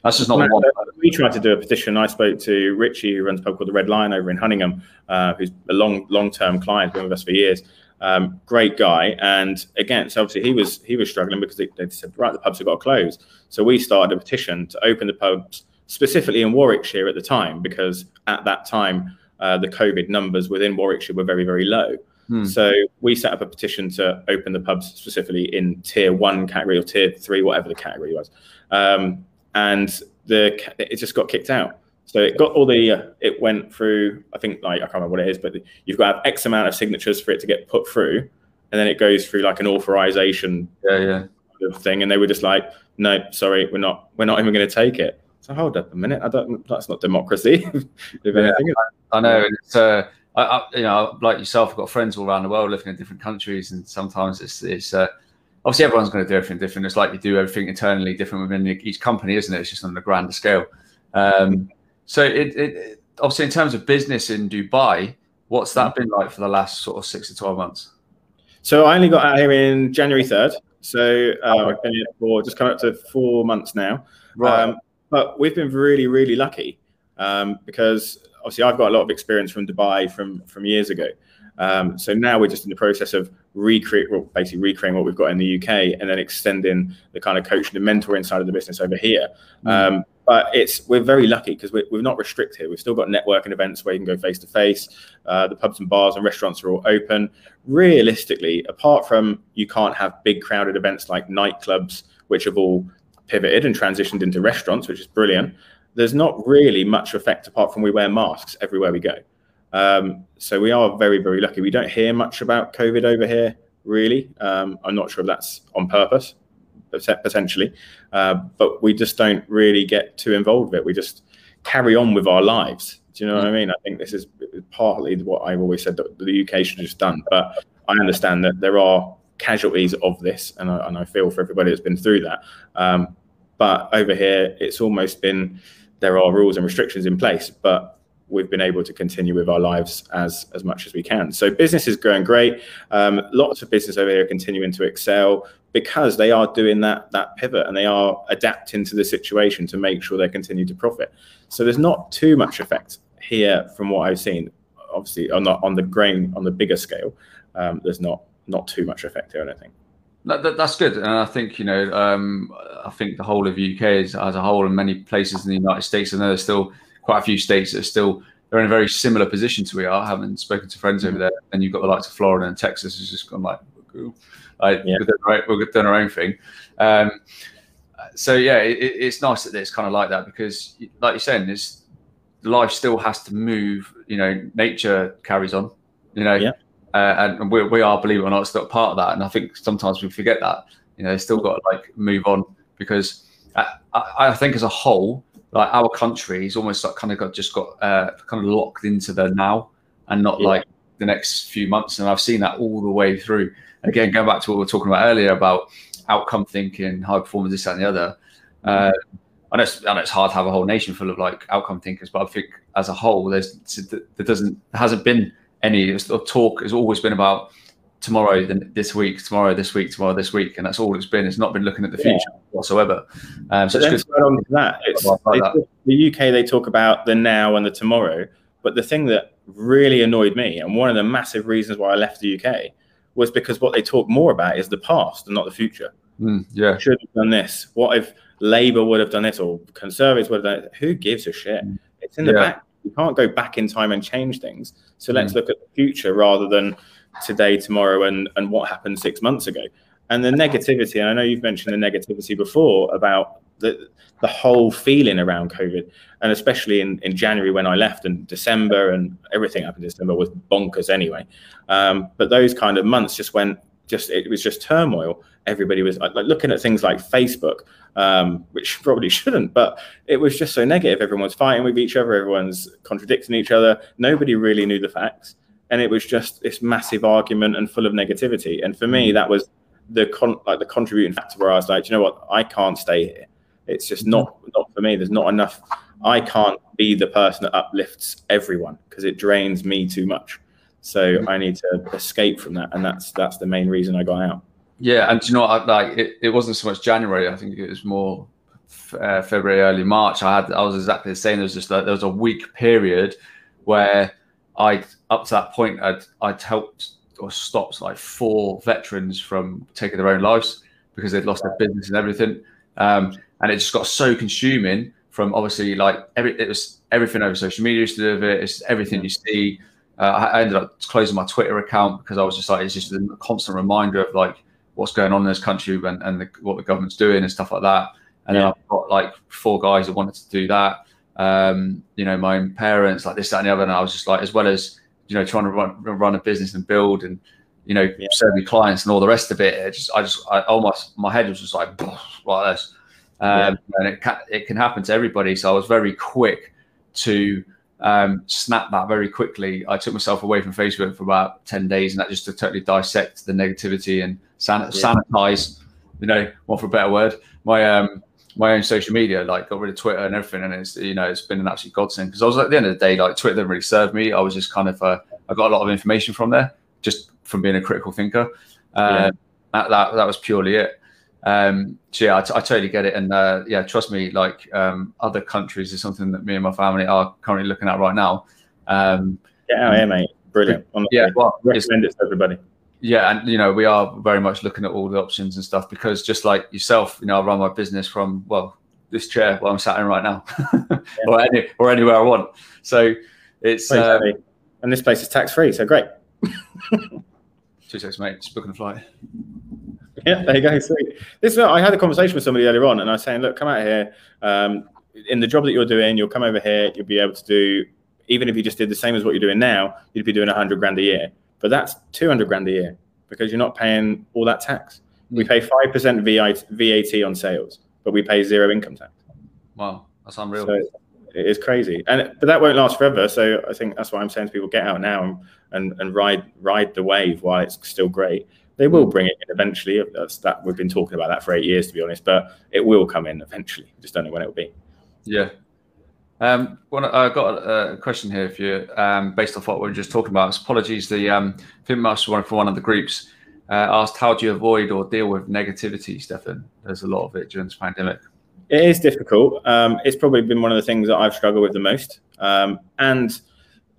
that's just not one. We tried to do a petition. I spoke to Richie, who runs a pub called the Red Lion over in Hunningham, uh, who's a long long term client, been with us for years. Um, great guy, and again, so obviously he was he was struggling because they, they said right, the pubs have got to close. So we started a petition to open the pubs specifically in Warwickshire at the time because at that time uh, the COVID numbers within Warwickshire were very very low. Hmm. So we set up a petition to open the pubs specifically in tier one category or tier three, whatever the category was. Um, and the it just got kicked out. So it got all the uh, it went through. I think like I can't remember what it is, but you've got to have X amount of signatures for it to get put through, and then it goes through like an authorization yeah, yeah. Kind of thing. And they were just like, no, sorry, we're not we're not even going to take it. So hold up a minute. I don't. That's not democracy. yeah, I, I, know. It's uh, I, I, you know, like yourself, I've got friends all around the world living in different countries, and sometimes it's it's uh, obviously everyone's going to do everything different. It's like you do everything internally different within each company, isn't it? It's just on a grander scale. Um, so it, it, obviously in terms of business in Dubai, what's that been like for the last sort of six to twelve months? So I only got out here in January third. So uh, I've been here for just coming up to four months now. Right. Um, but we've been really, really lucky um, because obviously I've got a lot of experience from Dubai from from years ago. Um, so now we're just in the process of recreate, well, basically recreating what we've got in the UK, and then extending the kind of coaching and mentoring side of the business over here. Mm. Um, but it's we're very lucky because we're, we're not restricted. We've still got networking events where you can go face to face. The pubs and bars and restaurants are all open. Realistically, apart from you can't have big crowded events like nightclubs, which have all pivoted and transitioned into restaurants, which is brilliant. There's not really much effect apart from we wear masks everywhere we go. Um, so we are very, very lucky. We don't hear much about COVID over here, really. Um, I'm not sure if that's on purpose, potentially, uh, but we just don't really get too involved with it. We just carry on with our lives. Do you know what I mean? I think this is partly what I've always said that the UK should have just done. But I understand that there are casualties of this, and I, and I feel for everybody that's been through that. Um, but over here, it's almost been there are rules and restrictions in place, but we've been able to continue with our lives as as much as we can. So business is going great. Um, lots of business over here continuing to excel because they are doing that that pivot and they are adapting to the situation to make sure they continue to profit. So there's not too much effect here from what I've seen. Obviously, on the on the grain on the bigger scale, um, there's not not too much effect here. I don't think. That, that's good, and I think you know, um, I think the whole of the UK is, as a whole, and many places in the United States, and there's still quite a few states that are still they're in a very similar position to we are. Having spoken to friends over mm. there, and you've got the likes of Florida and Texas has just gone like, like yeah. we're, doing our, we're doing our own thing. Um, so yeah, it, it's nice that it's kind of like that because, like you're saying, is life still has to move. You know, nature carries on. You know, yeah. Uh, and we, we are, believe it or not, still part of that. And I think sometimes we forget that. You know, they still got to like move on because I, I think as a whole, like our country is almost like kind of got just got uh, kind of locked into the now and not yeah. like the next few months. And I've seen that all the way through. Again, going back to what we were talking about earlier about outcome thinking, high performance, this and the other. Uh, I know, it's, I know it's hard to have a whole nation full of like outcome thinkers, but I think as a whole, there's there doesn't there hasn't been any talk. Has always been about tomorrow, this week, tomorrow, this week, tomorrow, this week, and that's all it's been. It's not been looking at the future yeah. whatsoever. Um, so it's good. On to that, it's, like that. the UK they talk about the now and the tomorrow, but the thing that really annoyed me, and one of the massive reasons why I left the UK, was because what they talk more about is the past and not the future. Mm, yeah, should have done this. What if Labour would have done this or Conservatives would have done it? Who gives a shit? Mm. It's in the yeah. back. You can't go back in time and change things. So let's mm. look at the future rather than today, tomorrow, and and what happened six months ago. And the negativity, and I know you've mentioned the negativity before about the the whole feeling around COVID, and especially in, in January when I left, and December and everything up in December was bonkers anyway. Um, but those kind of months just went, just it was just turmoil. Everybody was like, like looking at things like Facebook, um, which probably shouldn't, but it was just so negative. Everyone's fighting with each other, everyone's contradicting each other. Nobody really knew the facts, and it was just this massive argument and full of negativity. And for me, that was the con- like the contributing factor where I was like, you know what, I can't stay here it's just not not for me. There's not enough. I can't be the person that uplifts everyone because it drains me too much. So I need to escape from that, and that's that's the main reason I got out. Yeah, and you know, like it, it wasn't so much January. I think it was more uh, February, early March. I had I was exactly the same. There was just like, there was a week period where I up to that point I'd I'd helped or stopped like four veterans from taking their own lives because they'd lost their business and everything. Um, and it just got so consuming from obviously like every it was everything over social media used to do it. It's everything you see. Uh, I ended up closing my Twitter account because I was just like it's just a constant reminder of like what's going on in this country and, and the, what the government's doing and stuff like that. And yeah. then I've got like four guys that wanted to do that. Um, you know, my own parents, like this, that, and the other. And I was just like, as well as you know, trying to run, run a business and build and you know, yeah. serving clients and all the rest of it. it just, I just, I almost, my head was just like like this. Um, yeah. And it can, it can happen to everybody. So I was very quick to um, snap that very quickly. I took myself away from Facebook for about 10 days and that just to totally dissect the negativity and san- yeah. sanitize, you know, one for a better word, my, um, my own social media, like got rid of Twitter and everything. And it's, you know, it's been an absolute godsend because I was at the end of the day, like Twitter didn't really serve me. I was just kind of, uh, I got a lot of information from there just from being a critical thinker. Uh, yeah. that, that, that was purely it. Um, so yeah, I, t- I totally get it, and uh, yeah, trust me, like um, other countries is something that me and my family are currently looking at right now. Um, yeah, oh, yeah, mate, brilliant. Yeah, well, recommend it to everybody. Yeah, and you know we are very much looking at all the options and stuff because just like yourself, you know, I run my business from well this chair where I'm sat in right now, yeah. or any or anywhere I want. So it's uh, and this place is tax free, so great. Two seconds, mate. Just booking a flight. Yeah, there you go. Sweet. This I had a conversation with somebody earlier on, and I was saying, look, come out here. Um, in the job that you're doing, you'll come over here. You'll be able to do, even if you just did the same as what you're doing now, you'd be doing 100 grand a year. But that's 200 grand a year because you're not paying all that tax. We pay five percent VAT on sales, but we pay zero income tax. Wow, that's unreal. So it is crazy, and but that won't last forever. So I think that's why I'm saying to people: get out now and and, and ride ride the wave while it's still great they will bring it in eventually. That's that we've been talking about that for eight years, to be honest. But it will come in eventually. just don't know when it will be. Yeah. Um, well, I've got a, question here for you, um, based off what we were just talking about. Apologies, the um, Film Master one for one of the groups uh, asked, "How do you avoid or deal with negativity, Stefan?" There's a lot of it during this pandemic. It is difficult. Um, it's probably been one of the things that I've struggled with the most, um, and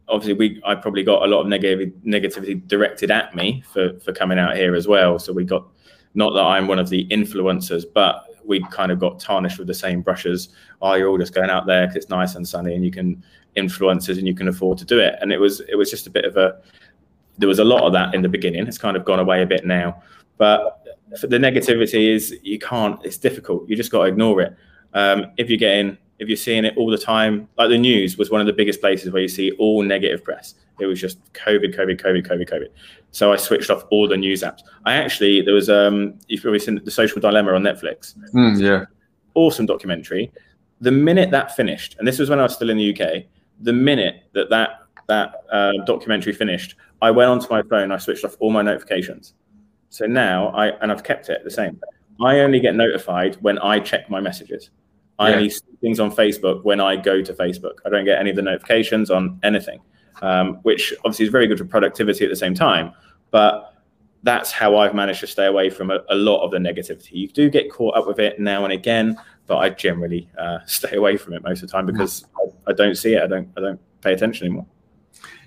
obviously we I probably got a lot of negative negativity directed at me for for coming out here as well. So we got not that I'm one of the influencers, but we kind of got tarnished with the same brushes. Oh, you're all just going out there because it's nice and sunny, and you can influencers and you can afford to do it. And it was it was just a bit of a there was a lot of that in the beginning. It's kind of gone away a bit now, but the negativity is you can't. It's difficult. You just got to ignore it. Um, if you're getting if you're seeing it all the time, like the news was one of the biggest places where you see all negative press. It was just COVID, COVID, COVID, COVID, COVID. So I switched off all the news apps. I actually there was um you've probably seen the Social Dilemma on Netflix. Mm, yeah, awesome documentary. The minute that finished, and this was when I was still in the UK, the minute that that that uh, documentary finished, I went onto my phone. I switched off all my notifications. So now I and I've kept it the same. I only get notified when I check my messages. I yeah. only see things on Facebook when I go to Facebook. I don't get any of the notifications on anything, um, which obviously is very good for productivity at the same time. But that's how I've managed to stay away from a, a lot of the negativity. You do get caught up with it now and again, but I generally uh, stay away from it most of the time because I, I, don't see it. I don't. I don't pay attention anymore.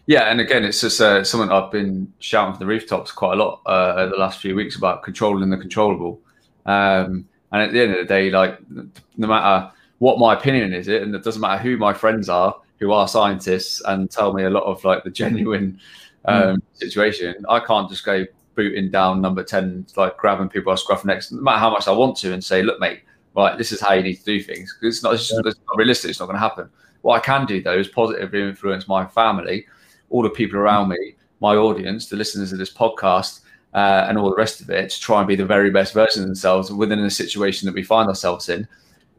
Yeah, and again, it's just uh, something I've been shouting from the rooftops quite a lot uh, the last few weeks about controlling the controllable. Um, and at the end of the day, like no matter what my opinion is, it and it doesn't matter who my friends are, who are scientists, and tell me a lot of like the genuine um, mm. situation. I can't just go booting down number ten, like grabbing people by scruff necks, no matter how much I want to, and say, look, mate, right, this is how you need to do things. It's not, it's, it's not realistic. It's not going to happen. What I can do though is positively influence my family, all the people around me, my audience, the listeners of this podcast, uh, and all the rest of it to try and be the very best version of themselves within the situation that we find ourselves in,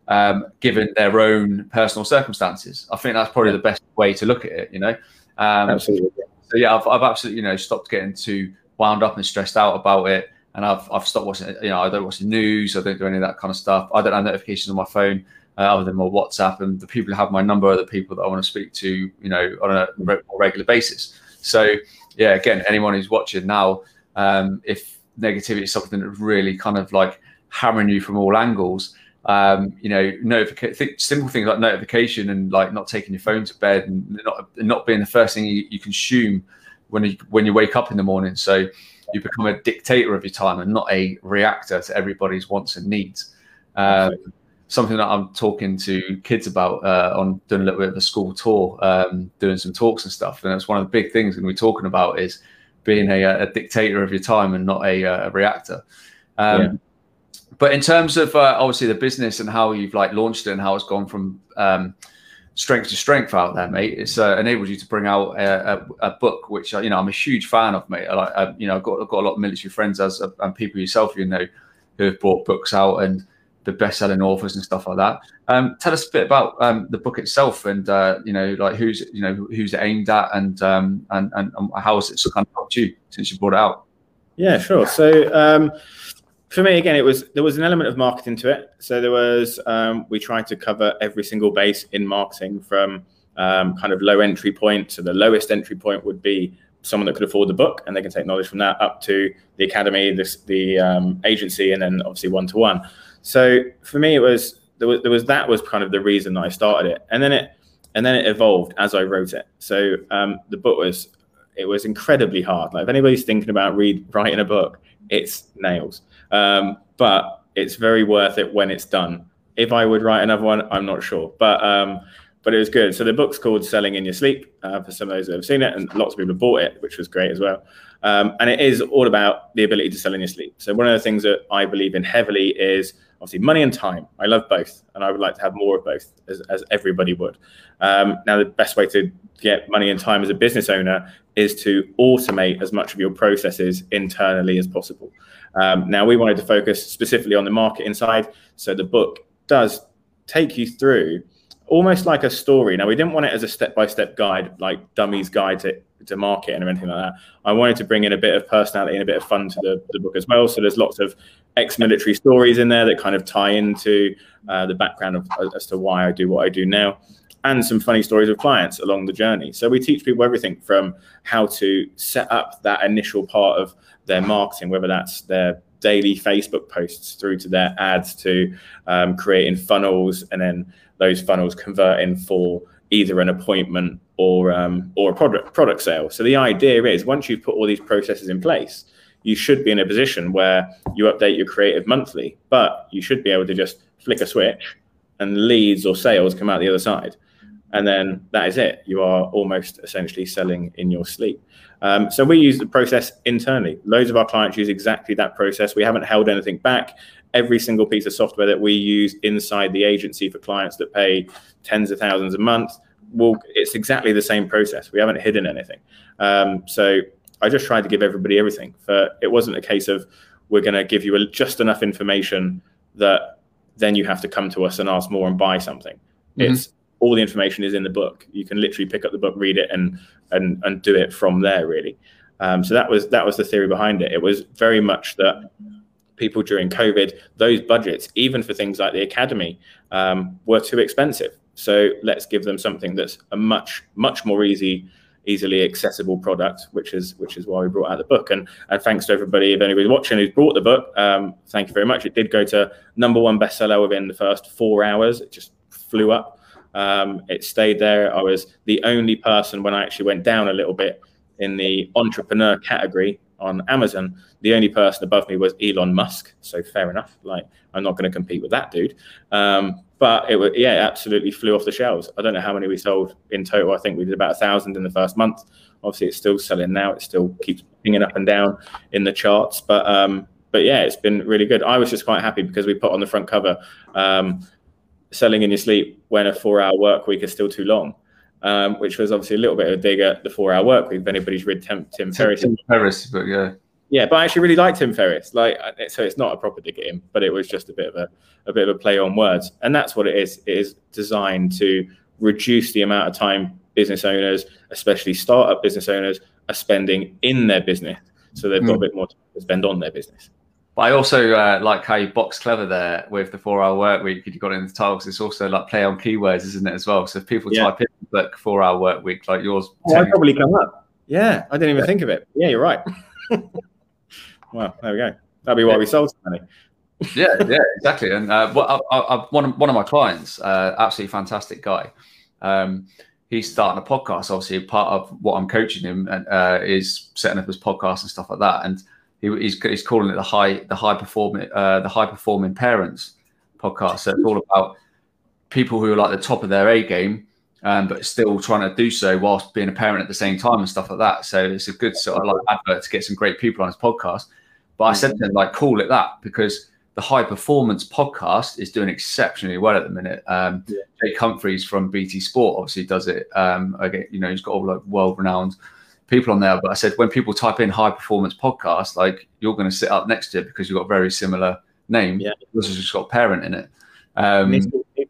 um, given their own personal circumstances. I think that's probably the best way to look at it. You know. Um, absolutely. So yeah, I've, I've absolutely you know stopped getting too wound up and stressed out about it, and I've I've stopped watching. You know, I don't watch the news. I don't do any of that kind of stuff. I don't have notifications on my phone. Uh, other than my WhatsApp, and the people who have my number are the people that I want to speak to, you know, on a regular basis. So, yeah, again, anyone who's watching now, um, if negativity is something that's really kind of like hammering you from all angles, um, you know, notification, th- simple things like notification and like not taking your phone to bed and not not being the first thing you, you consume when you when you wake up in the morning. So you become a dictator of your time and not a reactor to everybody's wants and needs. Um, something that I'm talking to kids about uh, on doing a little bit of a school tour, um, doing some talks and stuff. And that's one of the big things we're talking about is being a, a, dictator of your time and not a, a reactor. Um, yeah. But in terms of uh, obviously the business and how you've like launched it and how it's gone from um, strength to strength out there, mate, it's uh, enabled you to bring out a, a, book, which uh, you know I'm a huge fan of, mate. I, I, you know, I've got, I've got a lot of military friends as and people yourself, you know, who have brought books out and the best-selling authors and stuff like that. Um, tell us a bit about um, the book itself, and uh, you know, like who's you know who's it aimed at, and um, and and how has it kind of helped you since you brought it out? Yeah, sure. So um, for me, again, it was there was an element of marketing to it. So there was um, we tried to cover every single base in marketing from um, kind of low entry point to the lowest entry point would be someone that could afford the book and they can take knowledge from that up to the academy, this, the um, agency, and then obviously one to one. So for me, it was there was there was that was kind of the reason that I started it, and then it and then it evolved as I wrote it. So um, the book was it was incredibly hard. Like if anybody's thinking about read writing a book, it's nails. Um, but it's very worth it when it's done. If I would write another one, I'm not sure, but um, but it was good. So the book's called Selling in Your Sleep uh, for some of those that have seen it, and lots of people bought it, which was great as well. Um, and it is all about the ability to sell in your sleep. So one of the things that I believe in heavily is obviously money and time. I love both, and I would like to have more of both, as, as everybody would. Um, now, the best way to get money and time as a business owner is to automate as much of your processes internally as possible. Um, now, we wanted to focus specifically on the marketing side, so the book does take you through almost like a story. Now, we didn't want it as a step-by-step guide, like dummies Guide to, to Marketing or anything like that. I wanted to bring in a bit of personality and a bit of fun to the, the book as well. So there's lots of ex-military stories in there that kind of tie into uh, the background of, as to why I do what I do now, and some funny stories of clients along the journey. So we teach people everything from how to set up that initial part of their marketing, whether that's their daily Facebook posts through to their ads to um, creating funnels and then those funnels converting for either an appointment or um, or a product product sale. So the idea is once you've put all these processes in place, you should be in a position where you update your creative monthly, but you should be able to just flick a switch and leads or sales come out the other side. And then that is it. You are almost essentially selling in your sleep. Um, so we use the process internally. Loads of our clients use exactly that process. We haven't held anything back. Every single piece of software that we use inside the agency for clients that pay tens of thousands a month, well, it's exactly the same process. We haven't hidden anything. Um, so I just tried to give everybody everything. For it wasn't a case of we're going to give you a, just enough information that then you have to come to us and ask more and buy something. Mm-hmm. It's all the information is in the book. You can literally pick up the book, read it, and and and do it from there. Really. Um, so that was that was the theory behind it. It was very much that people during COVID, those budgets, even for things like the academy, um, were too expensive. So let's give them something that's a much much more easy easily accessible product, which is which is why we brought out the book. And and thanks to everybody, if anybody's watching who's brought the book, um, thank you very much. It did go to number one bestseller within the first four hours. It just flew up. Um, it stayed there. I was the only person when I actually went down a little bit in the entrepreneur category on Amazon. The only person above me was Elon Musk. So fair enough. Like I'm not going to compete with that dude. Um, but it was yeah, it absolutely flew off the shelves. I don't know how many we sold in total. I think we did about a thousand in the first month. Obviously, it's still selling now. It still keeps pinging up and down in the charts. But um, but yeah, it's been really good. I was just quite happy because we put on the front cover, um, selling in your sleep when a four-hour work week is still too long. Um, which was obviously a little bit of a dig at the four-hour work week. If anybody's read Tim, Tim Ferriss, Tim Ferriss, but yeah, yeah, but I actually really liked Tim Ferriss. Like, so it's not a proper dig at him, but it was just a bit of a, a bit of a play on words, and that's what it is. It is designed to reduce the amount of time business owners, especially startup business owners, are spending in their business, so they've got a bit more time to spend on their business. But I also uh, like how you box clever there with the four hour work week. You got it in the title because it's also like play on keywords, isn't it, as well? So if people yeah. type in like four hour work week like yours, oh, I probably come up. Yeah, I didn't even think of it. Yeah, you're right. well, there we go. That'd be why yeah. we sold so many. yeah, yeah, exactly. And uh, I, I, one of one of my clients, uh, absolutely fantastic guy. Um, he's starting a podcast. Obviously, part of what I'm coaching him uh, is setting up his podcast and stuff like that. And he, he's, he's calling it the high the high performing uh, the high performing parents podcast. So it's all about people who are like the top of their A game, um, but still trying to do so whilst being a parent at the same time and stuff like that. So it's a good sort of like advert to get some great people on his podcast. But I said to him like, call it that because the high performance podcast is doing exceptionally well at the minute. Um, yeah. Jake Humphreys from BT Sport obviously does it. Um, again, you know, he's got all like world renowned people on there. But I said when people type in high performance podcast, like you're going to sit up next to it because you've got a very similar name. Yeah, this has just got parent in it. Um,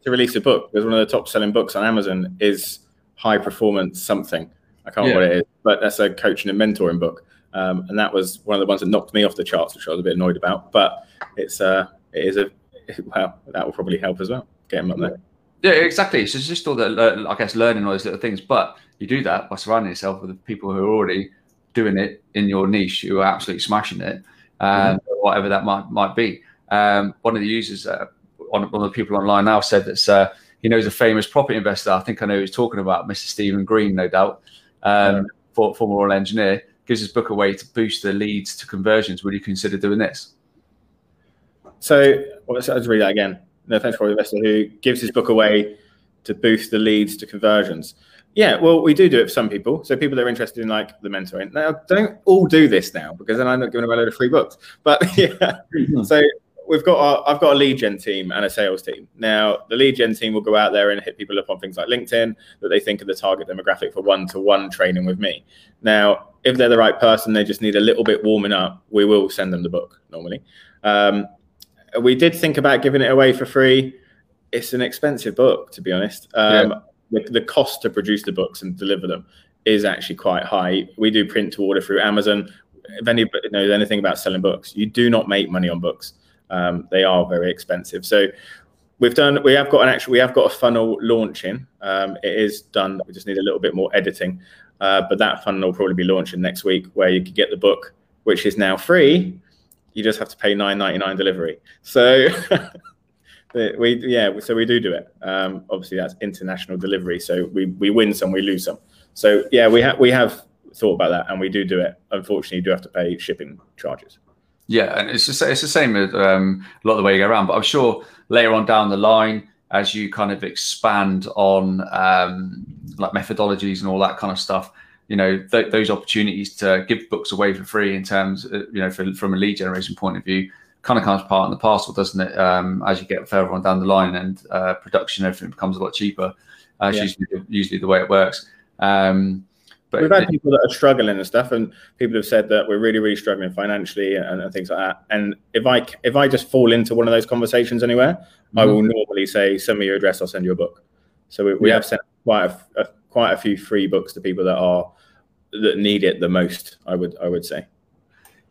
to, release a book because one of the top selling books on Amazon is high performance something. I can't yeah. remember what it is, but that's a coaching and mentoring book. Um, and that was one of the ones that knocked me off the charts, which I was a bit annoyed about. But it's uh, it is a well, that will probably help as well. Get him up there. Yeah, exactly. So it's just all the, I guess, learning all those little things. But you do that by surrounding yourself with the people who are already doing it in your niche, who are absolutely smashing it, um, mm-hmm. whatever that might might be. Um, one of the users, uh, one, one of the people online now, said that uh, he knows a famous property investor. I think I know who he's talking about Mr. Stephen Green, no doubt, um, for, former oil engineer. Gives his book away to boost the leads to conversions. Would you consider doing this? So let's, let's read that again. No, thanks for the investor who gives his book away to boost the leads to conversions. Yeah, well, we do do it for some people. So people that are interested in like the mentoring. Now, don't all do this now because then I'm not giving away a load of free books. But yeah, mm-hmm. so we've got our, I've got a lead gen team and a sales team. Now, the lead gen team will go out there and hit people up on things like LinkedIn that they think are the target demographic for one-to-one training with me. Now, if they're the right person, they just need a little bit warming up. We will send them the book normally. Um, we did think about giving it away for free. It's an expensive book, to be honest. Um, yeah. the, the cost to produce the books and deliver them is actually quite high. We do print to order through Amazon. If anybody knows anything about selling books, you do not make money on books. Um, they are very expensive. So we've done. We have got an actual. We have got a funnel launching. Um, it is done. We just need a little bit more editing. Uh, but that funnel will probably be launching next week, where you can get the book, which is now free, you just have to pay nine ninety nine delivery. So we yeah, so we do do it. Um, obviously, that's international delivery, so we we win some, we lose some. So yeah, we have we have thought about that, and we do do it. Unfortunately, you do have to pay shipping charges. Yeah, and it's just it's the same as um, a lot of the way you go around. But I'm sure later on down the line, as you kind of expand on um, like methodologies and all that kind of stuff, you know th- those opportunities to give books away for free in terms of, you know for, from a lead generation point of view kind of comes part in the parcel doesn't it um, as you get further on down the line and uh, production everything becomes a lot cheaper uh, yeah. usually, usually the way it works um, but we've had it, people that are struggling and stuff, and people have said that we're really, really struggling financially and, and things like that. And if I if I just fall into one of those conversations anywhere, mm-hmm. I will normally say, "Send me your address. I'll send you a book." So we, we yeah. have sent quite a, a, quite a few free books to people that are that need it the most. I would I would say.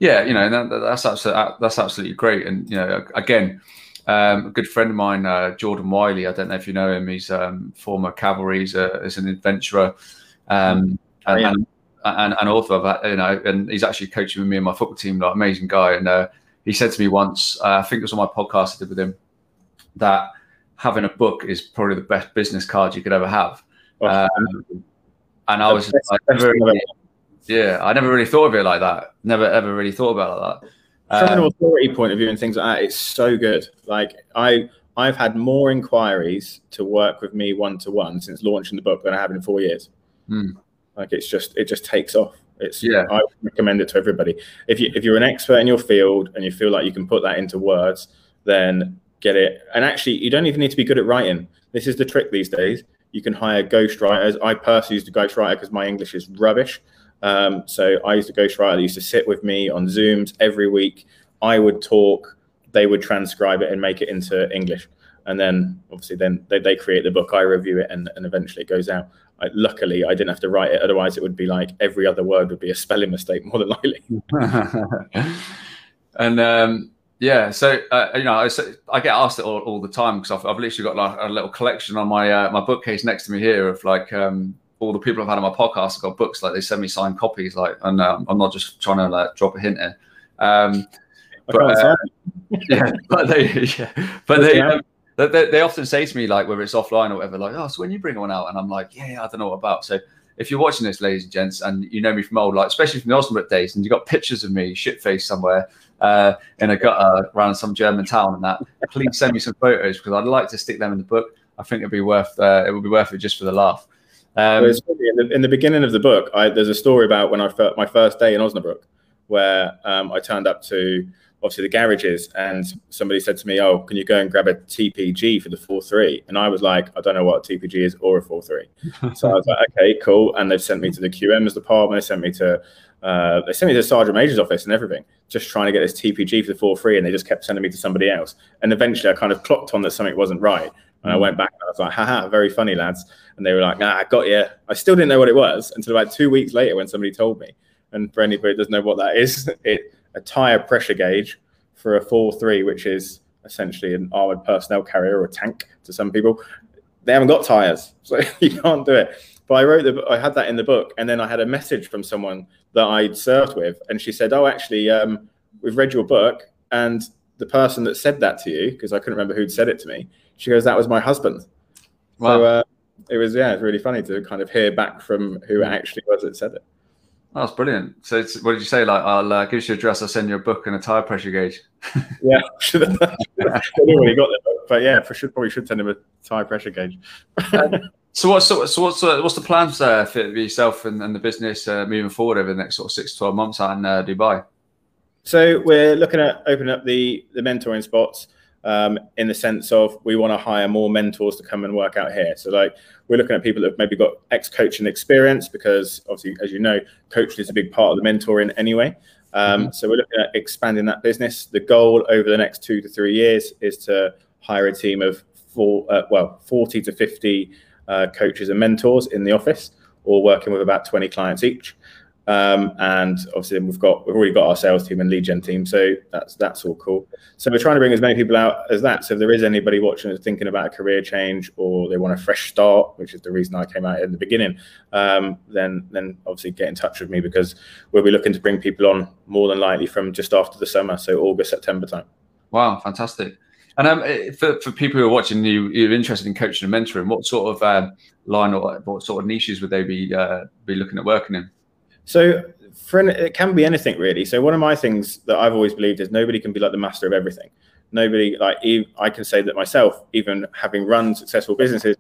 Yeah, you know that, that's absolutely that's absolutely great, and you know again. Um, a good friend of mine, uh, Jordan Wylie. I don't know if you know him. He's um, former cavalry. He's, a, he's an adventurer, um, oh, yeah. and, and, and author of that. You know, and he's actually coaching with me and my football team. Like amazing guy. And uh, he said to me once, uh, I think it was on my podcast I did with him, that having a book is probably the best business card you could ever have. Oh, um, and I was I never really, yeah, I never really thought of it like that. Never ever really thought about it like that. From um, an authority point of view and things like that, it's so good. Like I I've had more inquiries to work with me one to one since launching the book than I have in four years. Hmm. Like it's just it just takes off. It's yeah. I recommend it to everybody. If you if you're an expert in your field and you feel like you can put that into words, then get it. And actually, you don't even need to be good at writing. This is the trick these days. You can hire ghostwriters. I personally used a ghostwriter because my English is rubbish. Um, so I used a ghostwriter that used to sit with me on Zooms every week. I would talk, they would transcribe it and make it into English. And then obviously then they, they create the book, I review it, and, and eventually it goes out. I, luckily, I didn't have to write it. Otherwise, it would be like every other word would be a spelling mistake, more than likely. and um, yeah, so uh, you know, I, I, get asked it all, all the time because I've, I've, literally got like a little collection on my uh, my bookcase next to me here of like um, all the people I've had on my podcast I've got books like they send me signed copies, like, and um, I'm not just trying to like drop a hint in. Um, but, uh, yeah, but they, yeah, but they, um, they, they often say to me like whether it's offline or whatever, like, oh, so when you bring one out, and I'm like, yeah, yeah I don't know what about. So if you're watching this, ladies and gents, and you know me from old, like especially from the Osnabrück days, and you got pictures of me shit faced somewhere uh, in a gutter around some German town and that, please send me some photos because I'd like to stick them in the book. I think it'd be worth uh, it would be worth it just for the laugh. Um, in, the, in, the, beginning of the book, I, there's a story about when I felt my first day in Osnabrück, where um, I turned up to obviously the garages and somebody said to me, "Oh, can you go and grab a TPG for the four three? And I was like, "I don't know what a TPG is or a four three. so I was like, "Okay, cool." And they've sent me to the QM's department. They sent me to uh, they sent me to the sergeant major's office and everything, just trying to get this TPG for the four three, and they just kept sending me to somebody else. And eventually, I kind of clocked on that something wasn't right, and I mm. went back and I was like, "Haha, very funny, lads." And they were like, "Nah, I got you." I still didn't know what it was until about two weeks later when somebody told me. And for anybody that doesn't know what that is, it a tire pressure gauge for a 4-3, which is essentially an armored personnel carrier or a tank to some people. They haven't got tires, so you can't do it. But I wrote the, I had that in the book, and then I had a message from someone that I'd served with, and she said, "Oh, actually, um, we've read your book, and the person that said that to you, because I couldn't remember who'd said it to me, she goes, that was my husband." Wow. So uh, it was yeah, it's really funny to kind of hear back from who actually was that said it. Oh, that's brilliant. So, what did you say? Like, I'll uh, give you your address. I'll send you a book and a tire pressure gauge. yeah, should have. I already got the book, but yeah, for sure, probably should send him a tire pressure gauge. so, what's so, so what's uh, what's the plans uh, for yourself and, and the business uh, moving forward over the next sort of six to twelve months out in uh, Dubai? So, we're looking at opening up the the mentoring spots um, in the sense of we want to hire more mentors to come and work out here. So like we're looking at people that have maybe got ex-coaching experience because obviously, as you know, coaching is a big part of the mentoring anyway. Um, mm-hmm. So we're looking at expanding that business. The goal over the next two to three years is to hire a team of four, uh, well, 40 to 50 uh, coaches and mentors in the office, or working with about 20 clients each. Um, and obviously we've got we've already got our sales team and lead gen team, so that's that's all cool. So we're trying to bring as many people out as that. So if there is anybody watching that's thinking about a career change or they want a fresh start, which is the reason I came out in the beginning, um, then then obviously get in touch with me because we'll be looking to bring people on more than likely from just after the summer, so August September time. Wow, fantastic! And um, eh, for, for people who are watching you, you're interested in coaching and mentoring. What sort of uh, line or what sort of niches would they be uh, be looking at working in? So for an, it can be anything really. So one of my things that I've always believed is nobody can be like the master of everything. Nobody like I can say that myself, even having run successful businesses,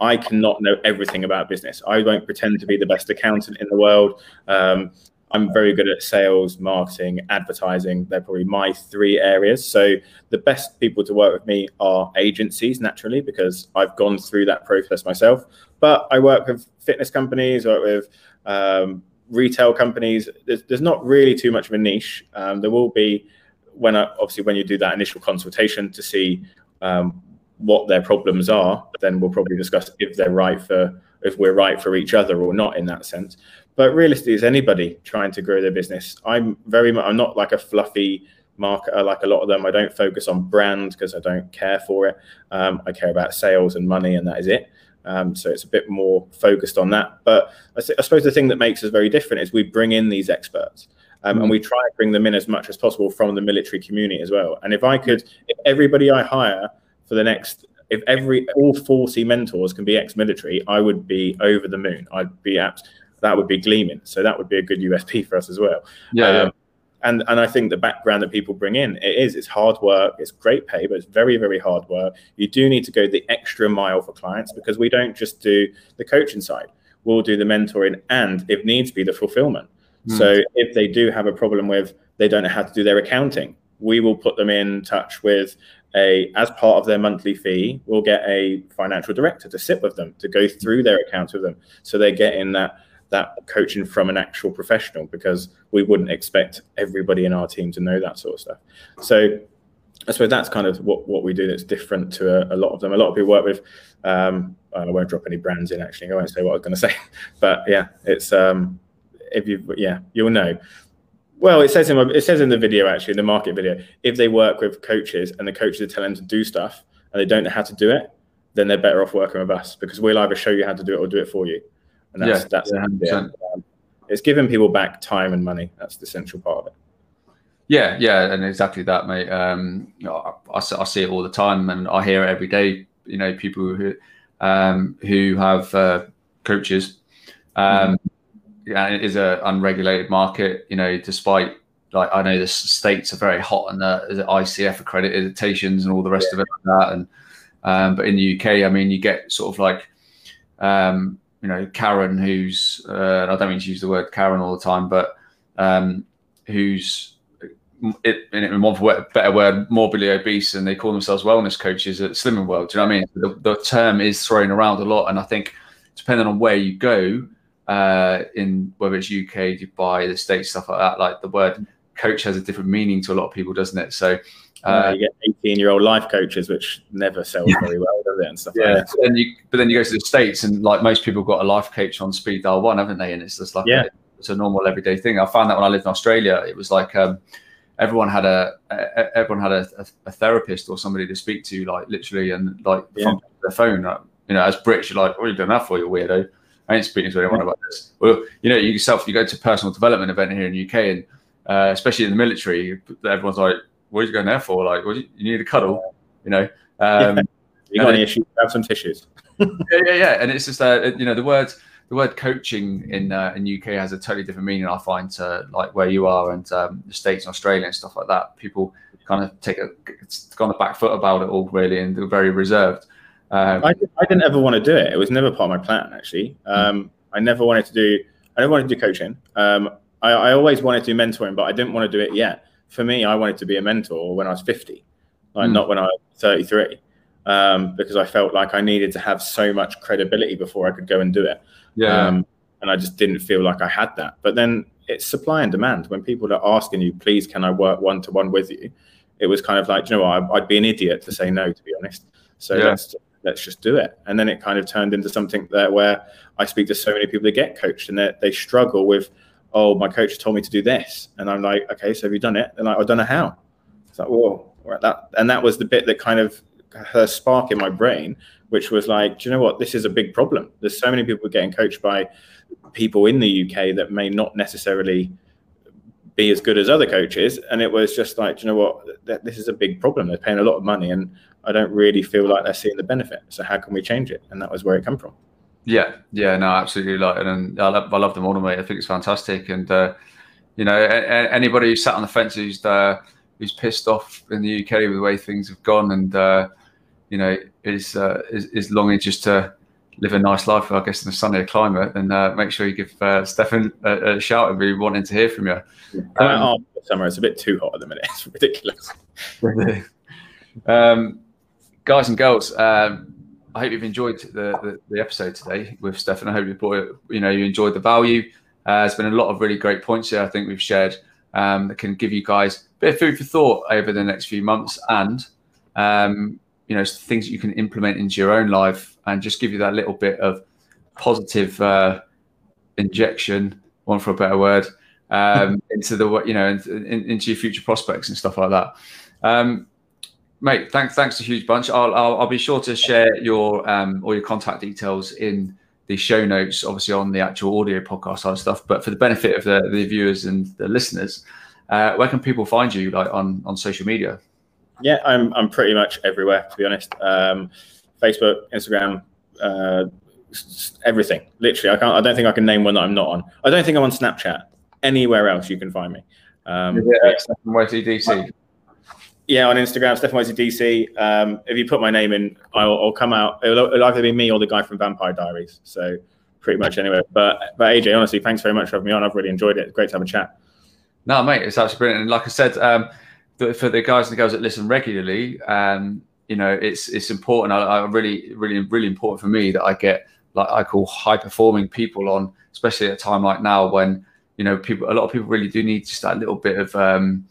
I cannot know everything about business. I won't pretend to be the best accountant in the world. Um, I'm very good at sales, marketing, advertising. They're probably my three areas. So the best people to work with me are agencies, naturally, because I've gone through that process myself. But I work with fitness companies, work with um, retail companies, there's, there's not really too much of a niche. Um, there will be when I, obviously when you do that initial consultation to see um, what their problems are, then we'll probably discuss if they're right for if we're right for each other or not in that sense. But realistically, is anybody trying to grow their business, I'm very much I'm not like a fluffy marketer like a lot of them. I don't focus on brand because I don't care for it. Um, I care about sales and money, and that is it. Um, so it's a bit more focused on that. But I, I, suppose the thing that makes us very different is we bring in these experts. Um, mm. And we try to bring them in as much as possible from the military community as well. And if I could, if everybody I hire for the next, if every all 40 mentors can be ex-military, I would be over the moon. I'd be at that would be gleaming. So that would be a good USP for us as well. Yeah. Um, and and I think the background that people bring in it is it's hard work, it's great pay, but it's very very hard work. You do need to go the extra mile for clients because we don't just do the coaching side. We'll do the mentoring and if needs be the fulfillment. Mm. So if they do have a problem with they don't know how to do their accounting, we will put them in touch with a as part of their monthly fee, we'll get a financial director to sit with them to go through their accounts with them, so they're getting that that coaching from an actual professional because we wouldn't expect everybody in our team to know that sort of stuff. So I suppose that's kind of what, what we do that's different to a, a lot of them. A lot of people work with, um, I won't drop any brands in actually, I won't say what I was going to say, but yeah, it's, um, if you, yeah, you'll know. Well, it says in it says in the video actually, the market video, if they work with coaches and the coaches are telling them to do stuff and they don't know how to do it, then they're better off working with us because we'll either show you how to do it or do it for you. And that's yeah, that's yeah, um, it's giving people back time and money. That's the central part of it. Yeah, yeah, and exactly that, mate. Um, I, I, see it all the time, and I hear it every day. You know, people who um, who have uh, coaches. Um, Yeah, it is an unregulated market. You know, despite like I know the states are very hot on the, ICF accreditations and all the rest yeah. of it like that. And um, but in the UK, I mean, you get sort of like um, you know Karen, who's uh, I don't mean to use the word Karen all the time, but um, who's it, in one better word, morbidly obese, and they call themselves wellness coaches at Slimming World. Do you know what I mean? The, the term is thrown around a lot, and I think depending on where you go, uh, in whether it's UK, Dubai, the States, stuff like that, like the word coach has a different meaning to a lot of people, doesn't it? So uh, you get 18 year old life coaches, which never sell very well, does it? And stuff yeah. Like that. Then you, but then you go to the States, and like most people got a life coach on speed dial one, haven't they? And it's just like, yeah. A, it's a normal everyday thing. I found that when I lived in Australia, it was like, um, everyone had a, a everyone had a, a, therapist or somebody to speak to, like literally, and like yeah. their phone. Like, you know, as Brits, you're like, "What are you doing that for, you weirdo?" I ain't speaking to anyone about this. Well, you know, you yourself, you go to a personal development event here in the UK, and uh, especially in the military, everyone's like, "What are you going there for? Like, you, you, need a cuddle?" You know. Um, yeah. You got any issues? Have some tissues. yeah, yeah, yeah. And it's just uh, you know the words the word coaching in uh, in UK has a totally different meaning. I find to like where you are and um, the states and Australia and stuff like that. People kind of take a it's gone the back foot about it all really, and they're very reserved. Um, I, I didn't ever want to do it. It was never part of my plan actually. Um, I never wanted to do. I never wanted to do coaching. Um, I, I always wanted to do mentoring, but I didn't want to do it yet. For me, I wanted to be a mentor when I was 50, like mm. not when I was 33, um, because I felt like I needed to have so much credibility before I could go and do it. Yeah. Um, and I just didn't feel like I had that. But then it's supply and demand. When people are asking you, please, can I work one to one with you? It was kind of like, you know what, I'd be an idiot to say no, to be honest. So yeah. let's let's just do it. And then it kind of turned into something there where I speak to so many people that get coached and they struggle with, oh, my coach told me to do this, and I'm like, okay, so have you done it? And like, I don't know how. It's like, whoa, that, and that was the bit that kind of her spark in my brain which was like, do you know what? This is a big problem. There's so many people getting coached by people in the UK that may not necessarily be as good as other coaches. And it was just like, do you know what? This is a big problem. They're paying a lot of money, and I don't really feel like they're seeing the benefit. So how can we change it? And that was where it came from. Yeah, yeah, no, absolutely. Like, and I love, I love the model, mate. I think it's fantastic. And uh, you know, anybody who's sat on the fence who's uh, who's pissed off in the UK with the way things have gone, and uh, you know, is, uh, is, is longing just to live a nice life, I guess, in a sunnier climate, and uh, make sure you give uh, Stefan a, a shout and be wanting to hear from you. Um, um, summer, it's a bit too hot at the minute. It's ridiculous. um, guys and girls, um, I hope you've enjoyed the, the, the, episode today with Stefan. I hope you brought, you know, you enjoyed the value. Uh, there's been a lot of really great points here. I think we've shared um, that can give you guys a bit of food for thought over the next few months and um, you know things that you can implement into your own life and just give you that little bit of positive uh, injection, one for a better word, um, into the you know in, in, into your future prospects and stuff like that. Mate, thanks thanks a huge bunch. I'll, I'll, I'll be sure to share your um, all your contact details in the show notes, obviously on the actual audio podcast side of stuff. But for the benefit of the, the viewers and the listeners, uh, where can people find you like on on social media? Yeah, I'm I'm pretty much everywhere to be honest. Um, Facebook, Instagram, uh, everything. Literally, I can't. I don't think I can name one that I'm not on. I don't think I'm on Snapchat. Anywhere else you can find me. Um, yeah, DC. Yeah, on Instagram, Stefan Wesley DC. Um, if you put my name in, I'll, I'll come out. It'll, it'll, either be me or the guy from Vampire Diaries. So pretty much anywhere. But but AJ, honestly, thanks very much for having me on. I've really enjoyed it. Great to have a chat. No, mate, it's absolutely brilliant. And like I said, um, for the guys and the girls that listen regularly, um, you know, it's it's important. I, I, really, really, really important for me that I get like I call high performing people on, especially at a time like now when you know people, a lot of people really do need just that little bit of um,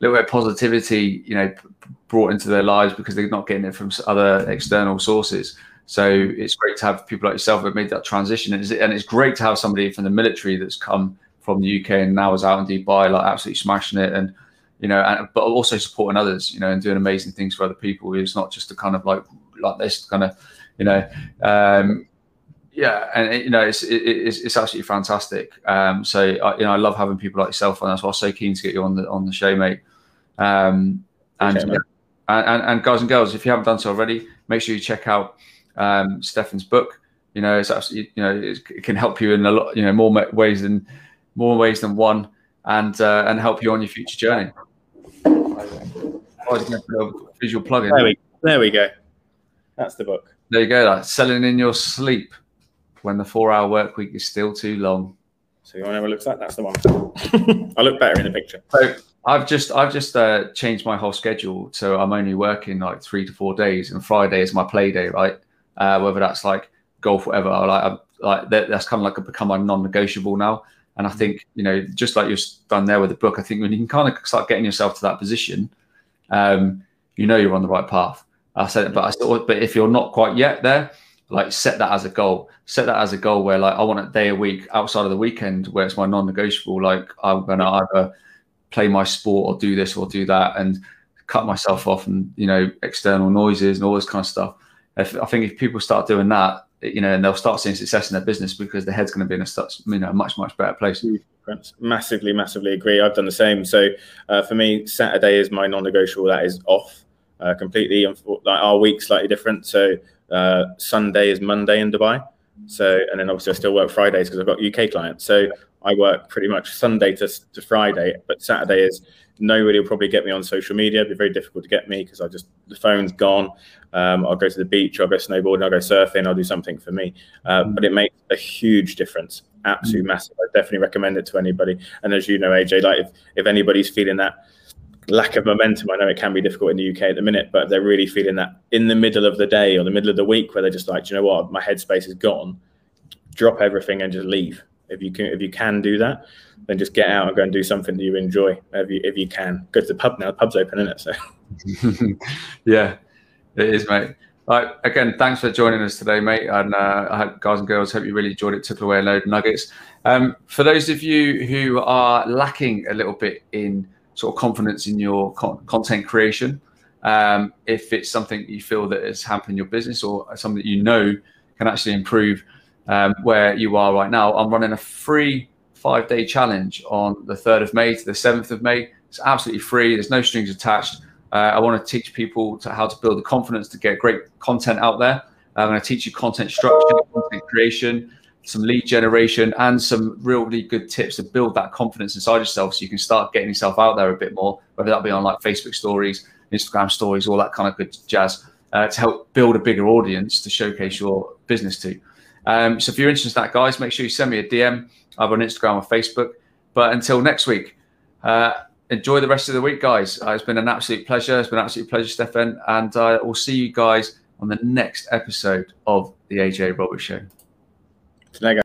little bit of positivity, you know, brought into their lives because they're not getting it from other external sources. So it's great to have people like yourself that made that transition, and it's, and it's great to have somebody from the military that's come from the UK and now is out in Dubai, like absolutely smashing it, and you know, and, but also supporting others, you know, and doing amazing things for other people. It's not just a kind of like like this kind of, you know, um, yeah, and it, you know, it's, it, it's it's absolutely fantastic. Um, so I, you know, I love having people like yourself, and that's why I was so keen to get you on the on the show, mate. Um, and, okay, and, and and guys and girls, if you haven't done so already, make sure you check out um, Stefan's book. You know, it's absolutely you know it can help you in a lot you know more ways than more ways than one, and uh, and help you on your future journey. Visual plugin. There we, there we go. That's the book. There you go. Like selling in your sleep when the four-hour work week is still too long. So you want to know what it looks like? That's the one. I look better in the picture. So I've just I've just uh, changed my whole schedule, so I'm only working like three to four days, and Friday is my play day, right? Uh, whether that's like golf, whatever. Like I'm, like that, that's kind of like a, become a non-negotiable now. And I mm. think, you know, just like you've done there with the book, I think when you can kind of start getting yourself to that position, um, you know you're on the right path. I said but I still, but if you're not quite yet there, like set that as a goal. Set that as a goal where like I want a day a week outside of the weekend where it's my non-negotiable. Like I'm gonna either play my sport or do this or do that and cut myself off and you know external noises and all this kind of stuff. If, I think if people start doing that, you know, and they'll start seeing success in their business because their head's going to be in a you know much much better place. Massively, massively agree. I've done the same. So uh, for me, Saturday is my non-negotiable. That is off uh, completely. And like our week's slightly different. So uh, Sunday is Monday in Dubai. So and then obviously I still work Fridays because I've got UK clients. So I work pretty much Sunday to, to Friday, but Saturday is nobody will probably get me on social media. It'd be very difficult to get me because I just the phone's gone. Um, I'll go to the beach, I'll go snowboarding, I'll go surfing, I'll do something for me. Uh, mm. But it makes a huge difference, absolutely mm. massive. I definitely recommend it to anybody. And as you know, AJ, like if, if anybody's feeling that lack of momentum, I know it can be difficult in the UK at the minute, but they're really feeling that in the middle of the day or the middle of the week where they're just like, you know what, my headspace is gone. Drop everything and just leave. If you can, if you can do that, then just get out and go and do something that you enjoy. If you if you can, go to the pub now. The pub's open, isn't it? So, yeah, it is, mate. Right, again, thanks for joining us today, mate. And uh, guys and girls, hope you really enjoyed it. Took away a load of nuggets. Um, for those of you who are lacking a little bit in sort of confidence in your con- content creation, um, if it's something you feel that has hampered your business or something that you know can actually improve um, where you are right now, I'm running a free five day challenge on the 3rd of May to the 7th of May. It's absolutely free, there's no strings attached. Uh, I want to teach people to how to build the confidence to get great content out there. I'm going to teach you content structure, content creation, some lead generation, and some really good tips to build that confidence inside yourself so you can start getting yourself out there a bit more, whether that be on like Facebook stories, Instagram stories, all that kind of good jazz uh, to help build a bigger audience to showcase your business to. Um, so if you're interested in that, guys, make sure you send me a DM either on Instagram or Facebook. But until next week, uh, enjoy the rest of the week, guys. Uh, it's been an absolute pleasure. It's been an absolute pleasure, Stefan. And uh, we'll see you guys on the next episode of the AJ Roberts Show tonight, guys.